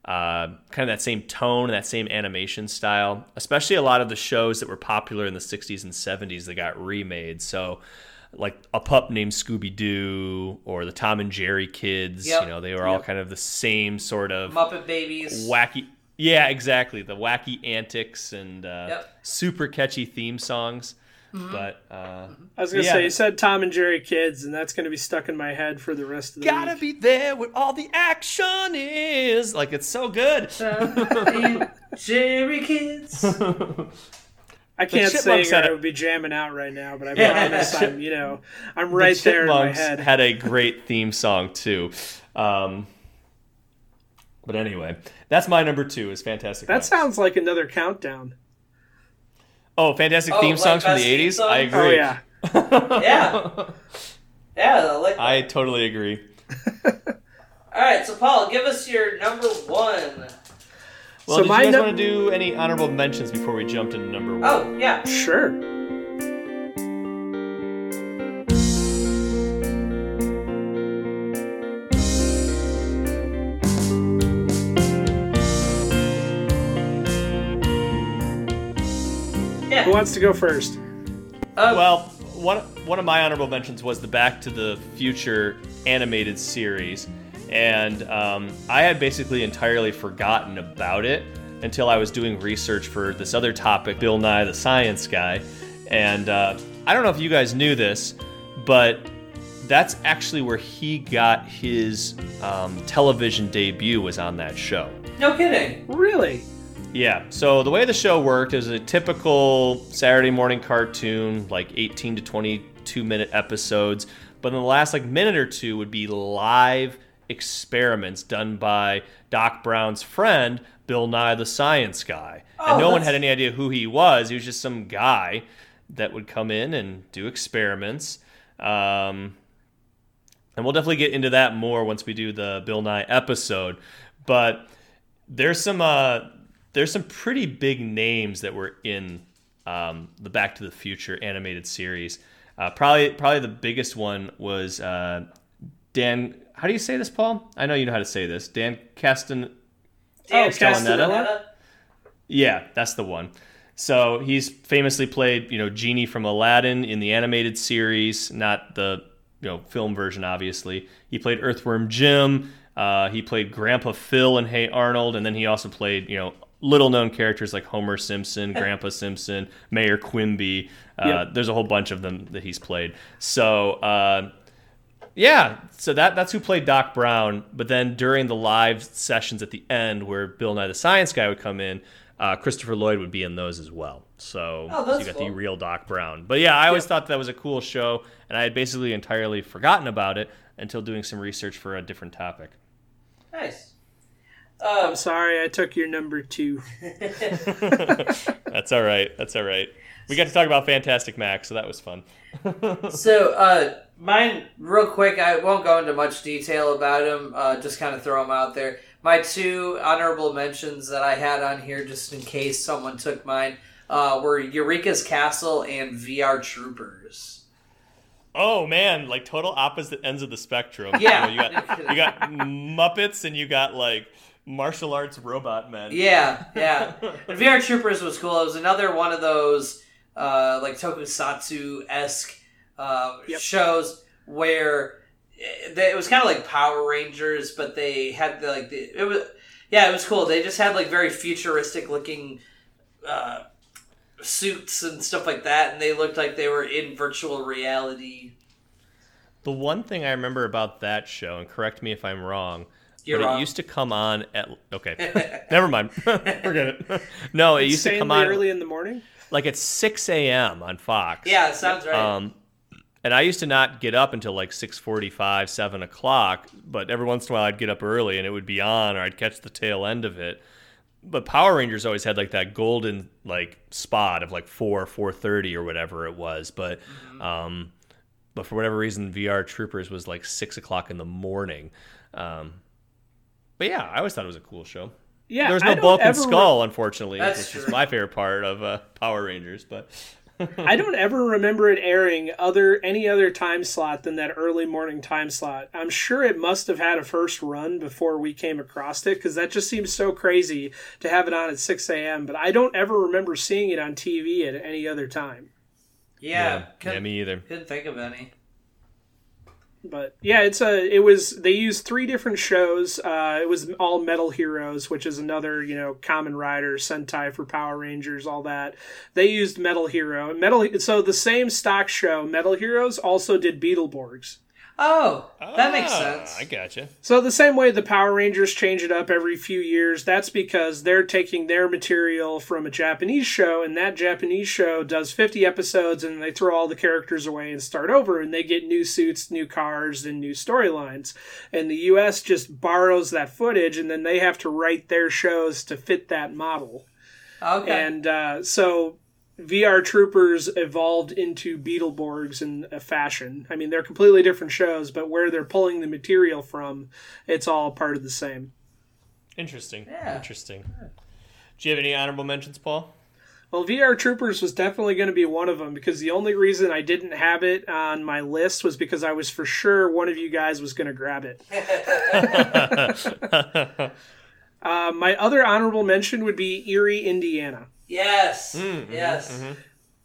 uh, kind of that same tone, and that same animation style. Especially a lot of the shows that were popular in the '60s and '70s that got remade. So, like a pup named Scooby Doo or the Tom and Jerry kids. Yep. You know, they were all kind of the same sort of Muppet Babies. wacky. Yeah, exactly. The wacky antics and uh, Yep. super catchy theme songs. But uh, I was gonna Yeah. say you said Tom and Jerry kids, and that's gonna be stuck in my head for the rest of the gotta week. be there where all the action is. Like it's so good. And Jerry Kids. I can't say had I a- would be jamming out right now, but I Yeah. promise I'm, you know, I'm The right there in my head. Had a great theme song too. Um, but anyway, that's my number two. Is fantastic. That Max. sounds like another countdown. Oh, fantastic Oh, theme like songs from the theme '80s. I agree. Oh yeah, yeah. Yeah, I like I totally agree. All right, so Paul, give us your number one. Well, So did my you guys num- want to do any honorable mentions before we jumped into number one? Oh yeah. Sure. Yeah. Who wants to go first? Um, Well, one one of my honorable mentions was the Back to the Future animated series, and um, I had basically entirely forgotten about it until I was doing research for this other topic, Bill Nye the Science Guy, and uh, I don't know if you guys knew this, but that's actually where he got his um, television debut was on that show. no kidding. Really? Yeah. So the way the show worked is a typical Saturday morning cartoon, like 18 to 22 minute episodes. But in the last like minute or two would be live experiments done by Doc Brown's friend Bill Nye the Science Guy. Oh, and no one had any idea who he was. He was just some guy that would come in and do experiments. Um, and we'll definitely get into that more once we do the Bill Nye episode. But there's some uh, there's some pretty big names that were in um, the Back to the Future animated series. Uh, probably probably the biggest one was uh, Dan. How do you say this, Paul? I know you know how to say this. Dan Castan. Dan Castellaneta? Castellaneta? Yeah, that's the one. So he's famously played, you know, Genie from Aladdin in the animated series, not the you know film version, obviously. He played Earthworm Jim. Uh, he played Grandpa Phil in Hey Arnold, and then he also played, you know, little known characters like Homer Simpson, Grandpa Simpson, Mayor Quimby. Uh, Yep. There's a whole bunch of them that he's played. So uh, yeah, so that that's who played Doc Brown. But then during the live sessions at the end, where Bill Nye the Science Guy would come in, uh, Christopher Lloyd would be in those as well. So, Oh, so you got cool. the real Doc Brown. But yeah, I always thought that was a cool show, and I had basically entirely forgotten about it until doing some research for a different topic. Nice. Um, I'm sorry, I took your number two. That's all right. That's all right. We got to talk about Fantastic Max, so that was fun. so, uh, mine, real quick, I won't go into much detail about them, uh, just kind of throw them out there. My two honorable mentions that I had on here, just in case someone took mine, uh, were Eureka's Castle and VR Troopers. Oh man, like total opposite ends of the spectrum. Yeah. You, know, you got you got Muppets and you got like martial arts robot men. Yeah, yeah. And VR Troopers was cool. It was another one of those uh, like tokusatsu esque uh, Yep. shows where it, was kind of like Power Rangers, but they had the, like the, it was yeah, it was cool. They just had like very futuristic looking uh, suits and stuff like that, and they looked like they were in virtual reality. The one thing I remember about that show, and correct me if I'm wrong, You're but wrong. it used to come on at okay, never mind, forget it. No, it used to come on early in the morning. like at 6 a.m. on Fox. yeah, it sounds right. Um, and I used to not get up until like 6:45, 7 o'clock. But every once in a while, I'd get up early and it would be on, or I'd catch the tail end of it. But Power Rangers always had like that golden like spot of like four, 4:30 or whatever it was. But um, but for whatever reason, VR Troopers was like six o'clock in the morning. Um, but yeah, I always thought it was a cool show. Yeah, There was no Bulk and Skull, unfortunately, That's which is true. my favorite part of uh, Power Rangers. But I don't ever remember it airing other any other time slot than that early morning time slot. I'm sure it must have had a first run before we came across it because that just seems so crazy to have it on at 6 a.m. But I don't ever remember seeing it on TV at any other time. yeah, yeah, couldn't, me either. couldn't think of any. But yeah, it's a it was they used three different shows. Uh, it was all Metal Heroes, which is another you know Kamen Rider, Sentai for Power Rangers, all that. They used Metal Hero. Metal so the same stock show, Metal Heroes, also did Beetleborgs. Oh, that makes Ah, sense. I gotcha. So the same way the Power Rangers change it up every few years, that's because they're taking their material from a Japanese show, and that Japanese show does 50 episodes, and they throw all the characters away and start over, and they get new suits, new cars, and new storylines. And the U.S. just borrows that footage, and then they have to write their shows to fit that model. Okay. And uh, so VR Troopers evolved into Beetleborgs in a fashion. I mean, they're completely different shows, but where they're pulling the material from, it's all part of the same. Interesting. Yeah. Interesting. Do you have any honorable mentions, Paul? Well, VR Troopers was definitely going to be one of them because the only reason I didn't have it on my list was because I was for sure one of you guys was going to grab it. uh, my other honorable mention would be Erie, Indiana. Mm, mm-hmm, yes. Mm-hmm, yes.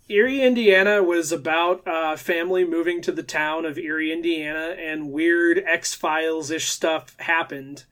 Erie, Indiana was about a family moving to the town of Erie, Indiana, and weird X Files ish stuff happened.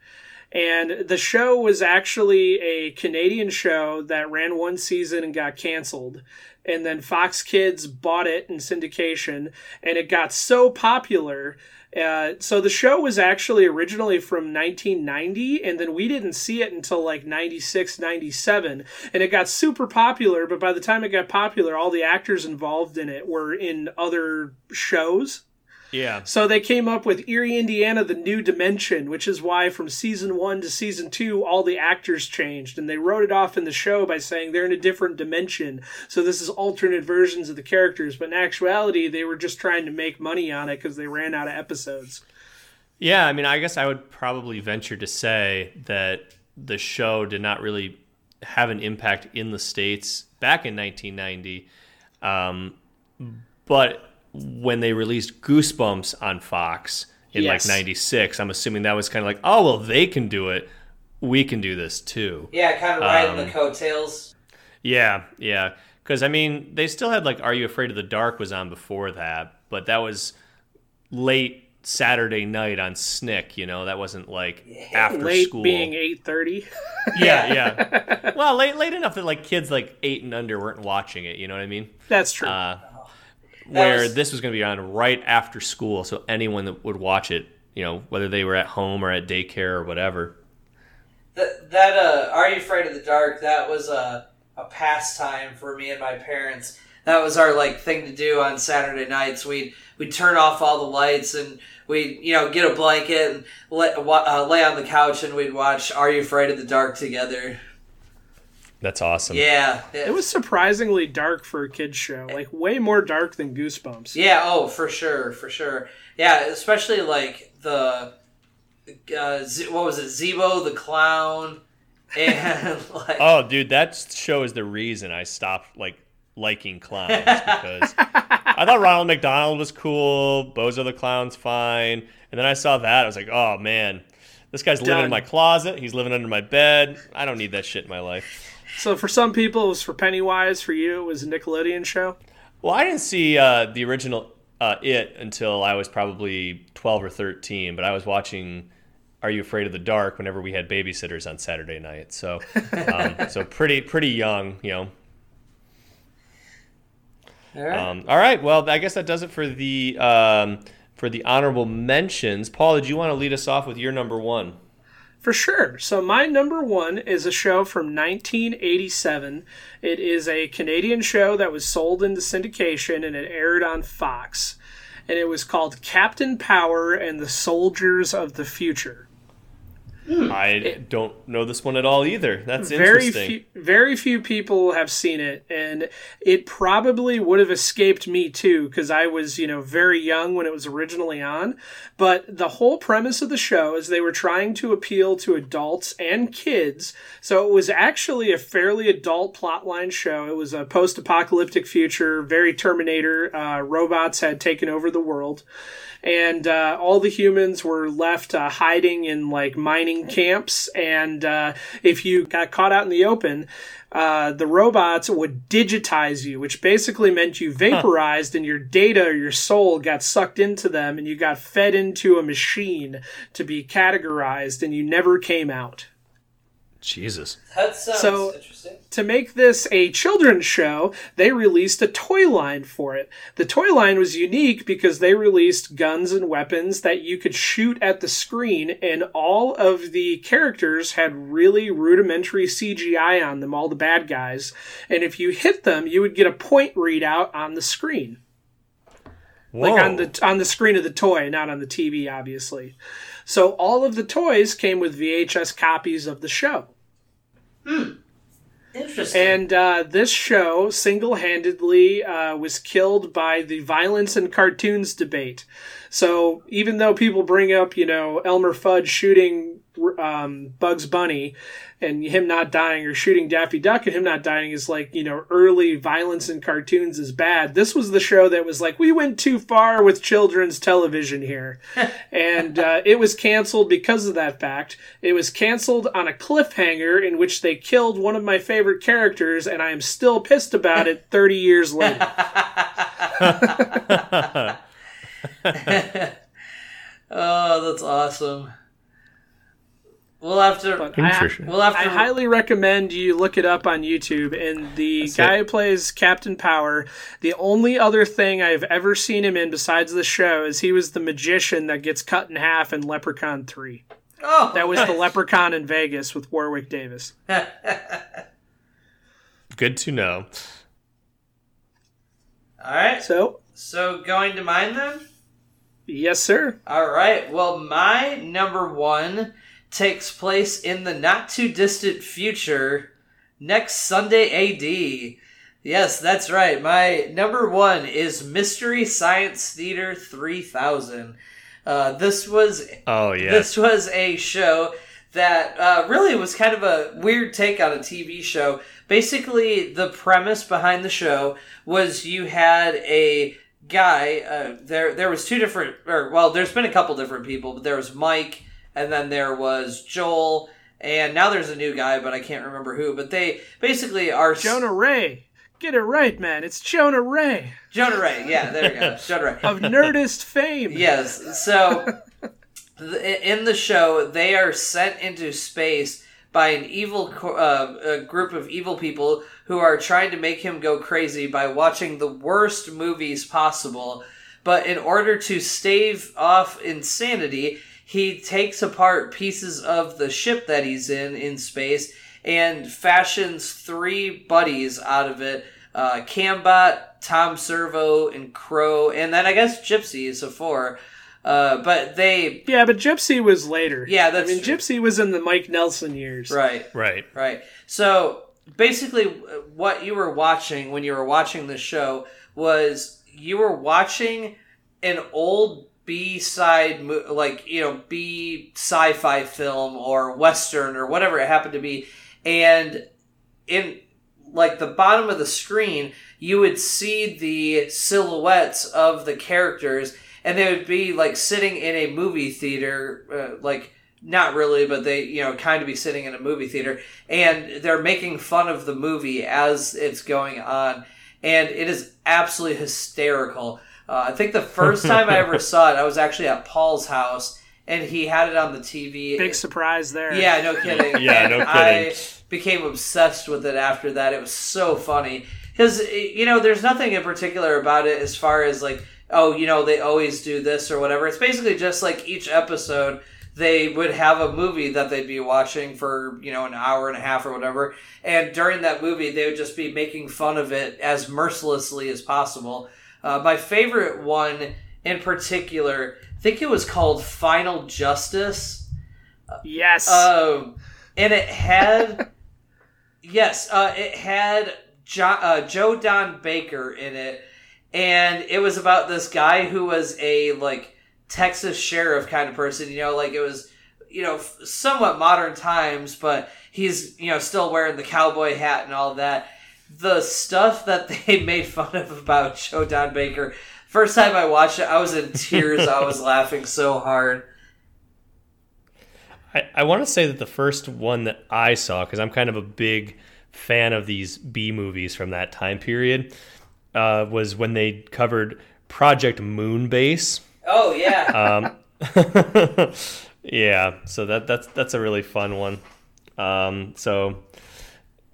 And the show was actually a Canadian show that ran one season and got canceled. And then Fox Kids bought it in syndication, and it got so popular. Uh, so the show was actually originally from 1990, and then we didn't see it until like 96, 97. And it got super popular, but by the time it got popular, all the actors involved in it were in other shows. Yeah. So they came up with Erie, Indiana, the new dimension, which is why from season one to season two, all the actors changed. And they wrote it off in the show by saying they're in a different dimension. So this is alternate versions of the characters. But in actuality, they were just trying to make money on it because they ran out of episodes. Yeah, I mean, I guess I would probably venture to say that the show did not really have an impact in the States back in 1990. Um, but when they released Goosebumps on Fox in Yes. like 96, I'm assuming that was kind of like, oh, well, they can do it. We can do this too. Yeah, kind of riding Um, the coattails. Yeah, yeah. Because I mean, they still had like "Are You Afraid of the Dark" was on before that, but that was late Saturday night on Snick. You know, that wasn't like after Late school. being 8.30. yeah, yeah. well, late late enough that like kids like eight and under weren't watching it. You know what I mean? That's true. Uh, where was- this was going to be on right after school, so anyone that would watch it, you know, whether they were at home or at daycare or whatever. That, that uh, Are You Afraid of the Dark? That was a, a pastime for me and my parents. That was our like thing to do on Saturday nights. We'd we'd turn off all the lights and we'd you know get a blanket and uh, lay on the couch and we'd watch Are You Afraid of the Dark together. That's awesome. Yeah, it was surprisingly dark for a kid's show. Like, way more dark than Goosebumps. Yeah, oh, for sure, for sure. Yeah, especially like the uh, Z- what was it, Zeebo the clown, and like Oh, dude, that show is the reason I stopped like liking clowns because I thought Ronald McDonald was cool, Bozo the Clown's fine, and then I saw that I was like, oh man, this guy's living in my closet. He's living under my bed. I don't need that shit in my life. So for some people, it was for Pennywise. For you, it was a Nickelodeon show. Well, I didn't see uh, the original uh, It until I was probably twelve or thirteen, but I was watching. Are you afraid of the dark? Whenever we had babysitters on Saturday night, so um, so pretty pretty young, you know, all right. Um, all right. Well, I guess that does it for the um, for the honorable mentions. Paul, did you want to lead us off with your number one? For sure. So my number one is a show from 1987. It is a Canadian show that was sold into syndication and it aired on Fox. And it was called Captain Power and the Soldiers of the Future. I don't know this one at all either. That's very interesting. few, very few people have seen it, and it probably would have escaped me too because I was, you know, very young when it was originally on. But the whole premise of the show is they were trying to appeal to adults and kids, so it was actually a fairly adult plotline show. It was a post-apocalyptic future, very Terminator. Uh, robots had taken over the world and uh, all the humans were left uh, hiding in like mining camps. And uh, if you got caught out in the open, uh, the robots would digitize you, which basically meant you vaporized and your data or your soul got sucked into them and you got fed into a machine to be categorized and you never came out. Jesus. that sounds so- interesting. To make this a children's show, they released a toy line for it. The toy line was unique because they released guns and weapons that you could shoot at the screen, and all of the characters had really rudimentary CGI on them, all the bad guys. And if you hit them, you would get a point readout on the screen. Like on the on the screen of the toy, not on the TV, obviously. So all of the toys came with VHS copies of the show. Hmm. Interesting. And uh, this show single handedly uh, was killed by the violence in cartoons debate. So even though people bring up, you know, Elmer Fudd shooting um, Bugs Bunny and him not dying, or shooting Daffy Duck and him not dying is like, you know, early violence in cartoons is bad. This was the show that was like, we went too far with children's television here. and uh, it was canceled because of that fact. It was canceled on a cliffhanger in which they killed one of my favorite characters, and I am still pissed about it 30 years later. oh, that's awesome. We'll have to. But I, we'll have to. I highly recommend you look it up on YouTube. And the That's guy it. who plays Captain Power, the only other thing I've ever seen him in besides the show is he was the magician that gets cut in half in Leprechaun 3. oh, That was the Leprechaun in Vegas with Warwick Davis. Good to know. All right. So, So going to mine then. yes, sir. All right. Well, my number one takes place in the not too distant future, next Sunday AD. Yes, that's right. My number one is Mystery Science Theater 3000. Uh, this was Oh yeah. this was a show that uh, really was kind of a weird take on a TV show. Basically, the premise behind the show was you had a guy. Uh, there, there was two different, or well, there's been a couple different people, but there was Mike, and then there was Joel, and now there's a new guy, but I can't remember who. But they basically are Jonah Ray. Get it right, man. It's Jonah Ray Jonah Ray. Yeah, there you go. Jonah Ray. of Nerdist fame. Yes. So in the show, they are sent into space by an evil uh, a group of evil people who are trying to make him go crazy by watching the worst movies possible. But in order to stave off insanity, he takes apart pieces of the ship that he's in in space and fashions three buddies out of it uh, Cambot, Tom Servo, and Crow, and then I guess Gypsy is a four. Uh, but they, Yeah, but Gypsy was later. Yeah, that's I mean, true. Gypsy was in the Mike Nelson years. right, right. right. So basically, what you were watching when you were watching the show was you were watching an old B side, like, you know, B sci fi film or Western or whatever it happened to be. And in like the bottom of the screen, you would see the silhouettes of the characters, and they would be like sitting in a movie theater, uh, like not really, but they you know kind of be sitting in a movie theater, and they're making fun of the movie as it's going on, and it is absolutely hysterical. Uh, I think the first time I ever saw it, I was actually at Paul's house, and he had it on the TV. Big surprise there. Yeah, no kidding. Yeah, And no I kidding. became obsessed with it after that. It was so funny because you know, there's nothing in particular about it as far as like, oh, you know, they always do this or whatever. It's basically just like each episode they would have a movie that they'd be watching for you know an hour and a half or whatever and during that movie they would just be making fun of it as mercilessly as possible uh, my favorite one in particular i think it was called final justice Yes. um, and it had yes, uh, it had jo- uh, Joe Don Baker in it, and it was about this guy who was a like Texas sheriff kind of person. You know, like it was you know f- somewhat modern times, but he's you know still wearing the cowboy hat and all that. The stuff that they made fun of about Joe Don Baker. First time I watched it, I was in tears. I was laughing so hard. I, I want to say that the first one that I saw, because I'm kind of a big fan of these B movies from that time period, uh, was when they covered Project Moonbase. Oh yeah. Um, yeah, so that that's that's a really fun one. Um, so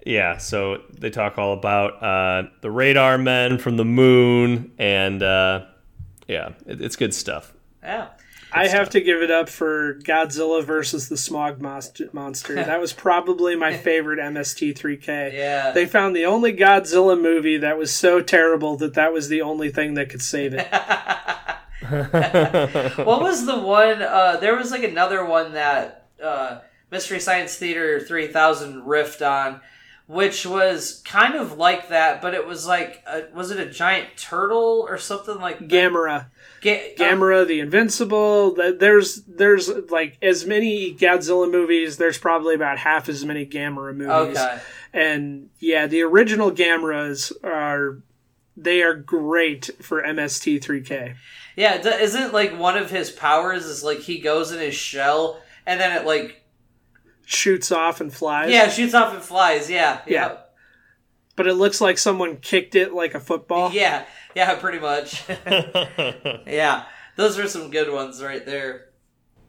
yeah, so they talk all about uh, the radar men from the moon, and uh, yeah, it, it's good stuff. yeah. I have to give it up for Godzilla versus the Smog Monster. monster. That was probably my favorite MST3K. Yeah. They found the only Godzilla movie that was so terrible that that was the only thing that could save it. what was the one? Uh, there was like another one that uh, Mystery Science Theater 3000 riffed on, which was kind of like that, but it was like, a, was it a giant turtle or something like Gamera. Ga- uh, Gamera, the Invincible. There's there's like as many Godzilla movies. There's probably about half as many Gamera movies. Okay. And yeah, the original Gameras are they are great for MST3K. Yeah, isn't like one of his powers is like he goes in his shell and then it like Shoots off and flies. yeah shoots off and flies. Yeah, Yeah. But it looks like someone kicked it like a football. yeah, yeah, pretty much. yeah, those are some good ones right there.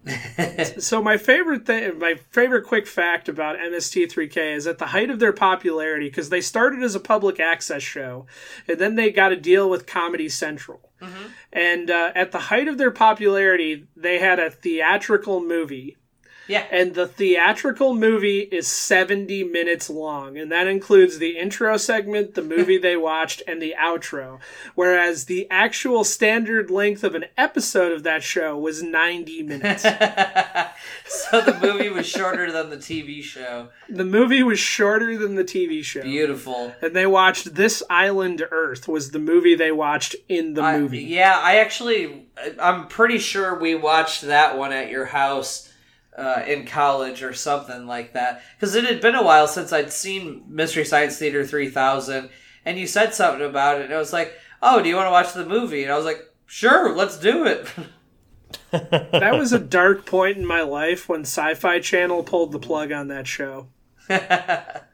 So my favorite thing, my favorite quick fact about MST3K is at the height of their popularity because they started as a public access show, and then they got a deal with Comedy Central. And uh, at the height of their popularity, they had a theatrical movie, Yeah, and the theatrical movie is 70 minutes long, and that includes the intro segment, the movie they watched, and the outro. Whereas the actual standard length of an episode of that show was 90 minutes. so the movie was shorter than the TV show. The movie was shorter than the TV show. Beautiful. And they watched This Island Earth was the movie they watched in the movie. yeah, I actually, I'm pretty sure we watched that one at your house uh, in college or something like that. Because it had been a while since I'd seen Mystery Science Theater 3000, and you said something about it, and I was like, oh, do you want to watch the movie? And I was like, sure, let's do it. That was a dark point in my life when Sci-Fi Channel pulled the plug on that show.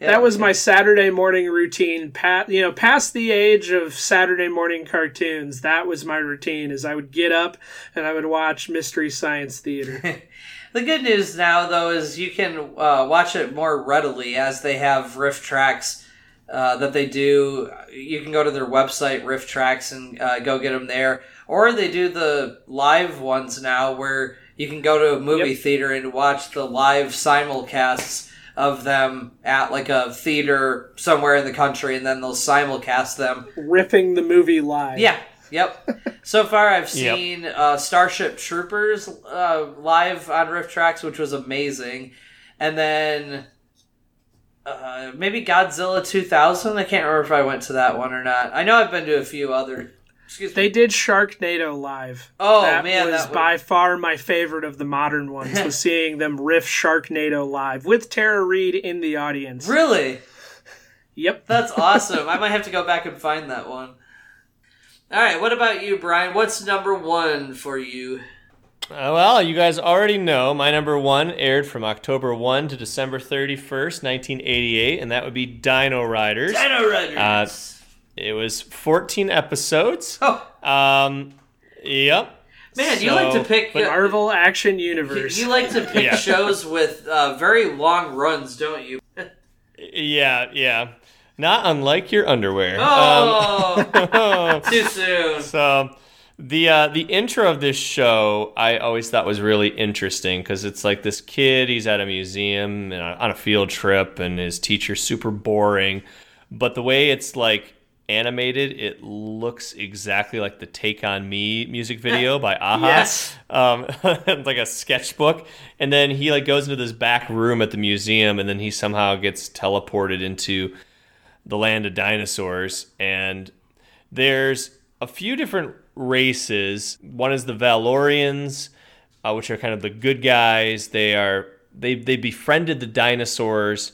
That was my Saturday morning routine. Pat, you know, past the age of Saturday morning cartoons, that was my routine. Is I would get up and I would watch Mystery Science Theater. The good news now, though, is you can uh, watch it more readily as they have RiffTrax uh, that they do. You can go to their website, RiffTrax, and uh, go get them there. Or they do the live ones now where you can go to a movie Yep. theater and watch the live simulcasts of them at like a theater somewhere in the country, and then they'll simulcast them ripping the movie live. yeah. Yep. So far, I've Yep. seen uh, Starship Troopers uh, live on RiffTrax, which was amazing, and then uh, maybe Godzilla 2000. I can't remember if I went to that one or not. I know I've been to a few other. Excuse me. They did Sharknado live. Oh, that man, was that was- by far my favorite of the modern ones. was seeing them riff Sharknado live with Tara Reid in the audience. Really? Yep. That's awesome. I might have to go back and find that one. All right. What about you, Brian? What's number one for you? Uh, well, you guys already know my number one aired from October 1 to December 31st, 1988, and that would be Dino Riders. Dino Riders. Uh, It was 14 episodes. oh Um, yep. man, you like to pick. The uh, Marvel Action You, Universe. you like to pick Yeah. shows with uh, very long runs, don't you? Yeah, yeah. Not unlike your underwear. Oh, Um, too soon. So the uh, the intro of this show I always thought was really interesting because it's like this kid he's at a museum and on a field trip and his teacher's super boring, but the way it's like animated it looks exactly like the Take on Me music video by a-ha. Yes. Um, like a sketchbook, and then he like goes into this back room at the museum, and then he somehow gets teleported into the land of dinosaurs and there's a few different races. One is the valorians uh, which are kind of the good guys. They are they they befriended the dinosaurs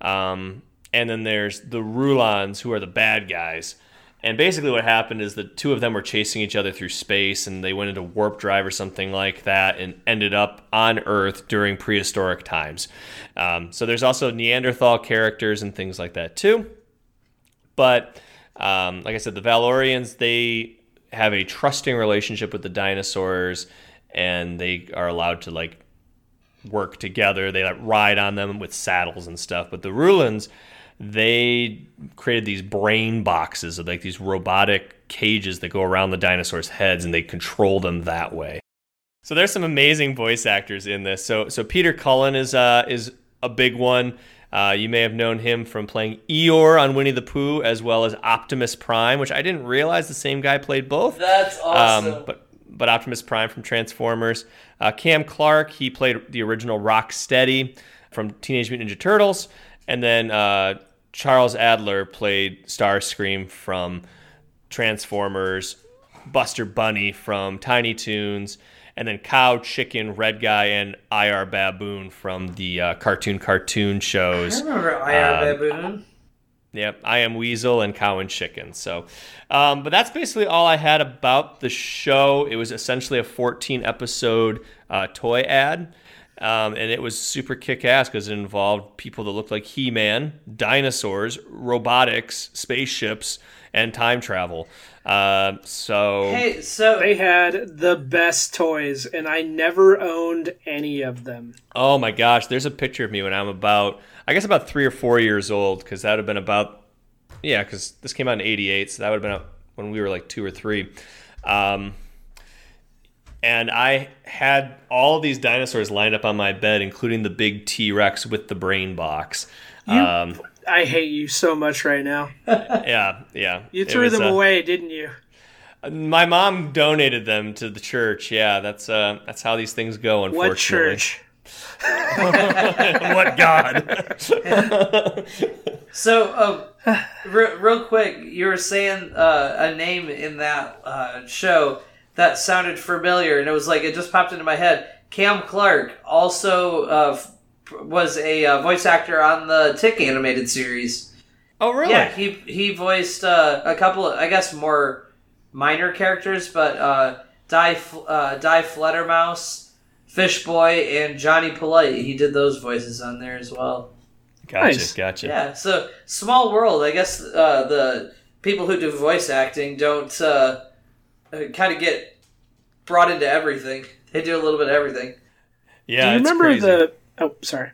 um, and then there's the rulons who are the bad guys. And basically what happened is the two of them were chasing each other through space and they went into warp drive or something like that and ended up on earth during prehistoric times. Um, so there's also neanderthal characters and things like that too but um, like I said, the Valorians they have a trusting relationship with the dinosaurs, and they are allowed to like work together. They like ride on them with saddles and stuff. But the Rulons, they created these brain boxes, of like these robotic cages that go around the dinosaurs' heads, and they control them that way. So there's some amazing voice actors in this. So so Peter Cullen is uh, is a big one. Uh, you may have known him from playing Eeyore on Winnie the Pooh, as well as Optimus Prime, which I didn't realize the same guy played both. That's awesome. Um, but but Optimus Prime from Transformers. Uh, Cam Clarke, he played the original Rocksteady from Teenage Mutant Ninja Turtles. and then uh, Charles Adler played Starscream from Transformers, Buster Bunny from Tiny Toons, and then Cow, Chicken, Red Guy, and IR Baboon from the uh, cartoon cartoon shows. I remember IR Um, Baboon. Yep, I am Weasel and Cow and Chicken. So, um, but that's basically all I had about the show. It was essentially a 14 episode uh, toy ad. Um, and it was super kick ass because it involved people that looked like He Man, dinosaurs, robotics, spaceships, and time travel. Uh, so, Hey, so They had the best toys, and I never owned any of them. oh my gosh, there's a picture of me when I'm about, I guess about three or four years old because that would have been about, yeah, because this came out in 88. So that would have been when we were like two or three. Um, and I had all these dinosaurs lined up on my bed, including the big T Rex with the brain box. Um, I hate you so much right now. yeah, yeah. You threw was, them uh, away, didn't you? My mom donated them to the church. Yeah, that's uh, that's how these things go. Unfortunately, What church? what God? So, um, re- real quick, you were saying uh, a name in that uh, show that sounded familiar, and it was like it just popped into my head. Cam Clarke also uh, f- was a uh, voice actor on the Tick animated series. oh, really? Yeah, he he voiced uh, a couple, of, I guess, more minor characters, but uh, Die F- uh, Die Fledermaus, Fish Boy, and Johnny Polite. He did those voices on there as well. Gotcha, Nice. gotcha. Yeah, so small world. I guess uh, the people who do voice acting don't uh, kind of get brought into everything. They do a little bit of everything. Yeah, Do you it's remember crazy. the? Oh, sorry.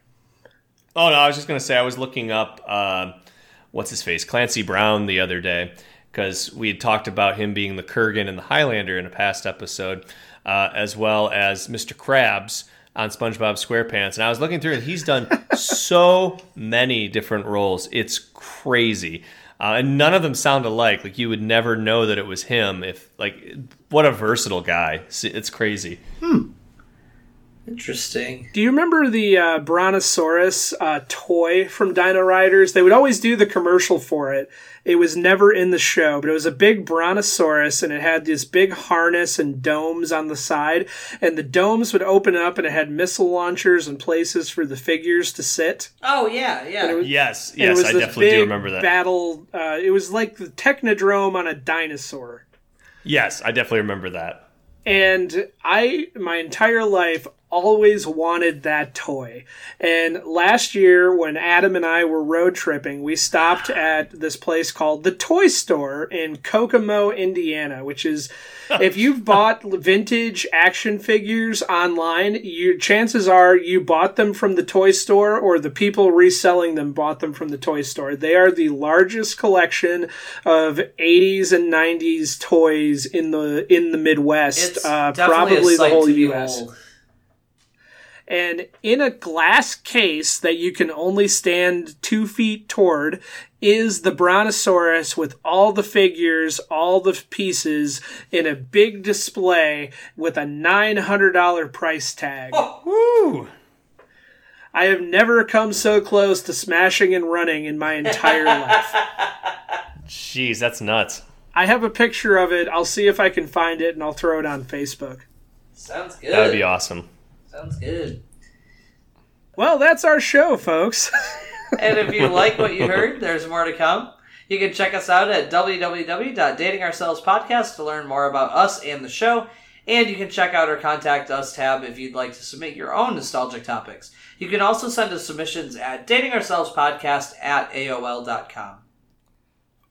Oh no, I was just gonna say I was looking up uh, what's his face Clancy Brown the other day because we had talked about him being the Kurgan and the Highlander in a past episode, uh, as well as Mr. Krabs on SpongeBob SquarePants, and I was looking through and he's done so many different roles. It's crazy. Uh, and none of them sound alike. Like you would never know that it was him. If like, what a versatile guy! It's- It's crazy. Interesting. Do you remember the uh, Brontosaurus uh, toy from Dino Riders? They would always do the commercial for it. It was never in the show, but it was a big Brontosaurus and it had this big harness and domes on the side. And the domes would open up and it had missile launchers and places for the figures to sit. Oh yeah, yeah. was- Yes, And it yes, was I this definitely do big remember that. Battle. Uh, it was like the Technodrome on a dinosaur. yes, I definitely remember that. and I my entire life always wanted that toy. And last year when Adam and I were road tripping, we stopped at this place called the Toy Store in Kokomo, Indiana, which is if you've bought vintage action figures online, you chances are you bought them from the toy store or the people reselling them bought them from the toy store. They are the largest collection of 80s and 90s toys in the in the Midwest, uh, probably the whole to US. And in a glass case that you can only stand two feet toward is the brontosaurus with all the figures all the pieces in a big display with a $900 price tag oh, Woo! i have never come so close to smashing and running in my entire life Jeez, that's nuts. i have a picture of it i'll see if i can find it and i'll throw it on facebook Sounds good. That would be awesome. Sounds good. well that's our show folks And if you like what you heard, there's more to come. You can check us out at www.datingourselvespodcast to learn more about us and the show. And you can check out our Contact Us tab if you'd like to submit your own nostalgic topics. You can also send us submissions at datingourselvespodcast at AOL.com.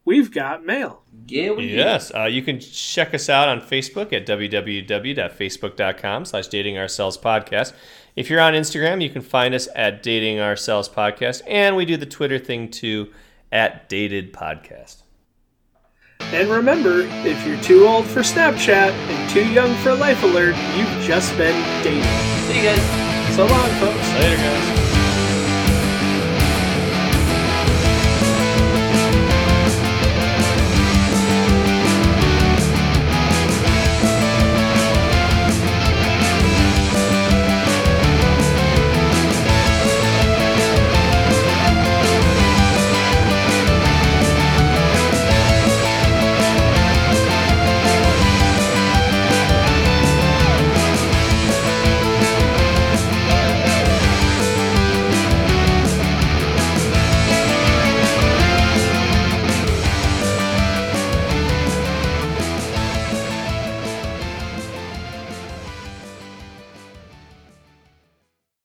we've got mail Yeah, we do. Yes, uh, you can check us out on Facebook at www.facebook.com slash dating ourselves podcast. If you're on Instagram, you can find us at dating ourselves podcast, and we do the Twitter thing too at dated podcast. And remember, if you're too old for Snapchat and too young for Life Alert, you've just been dated. See you guys. So long, folks. Later, guys.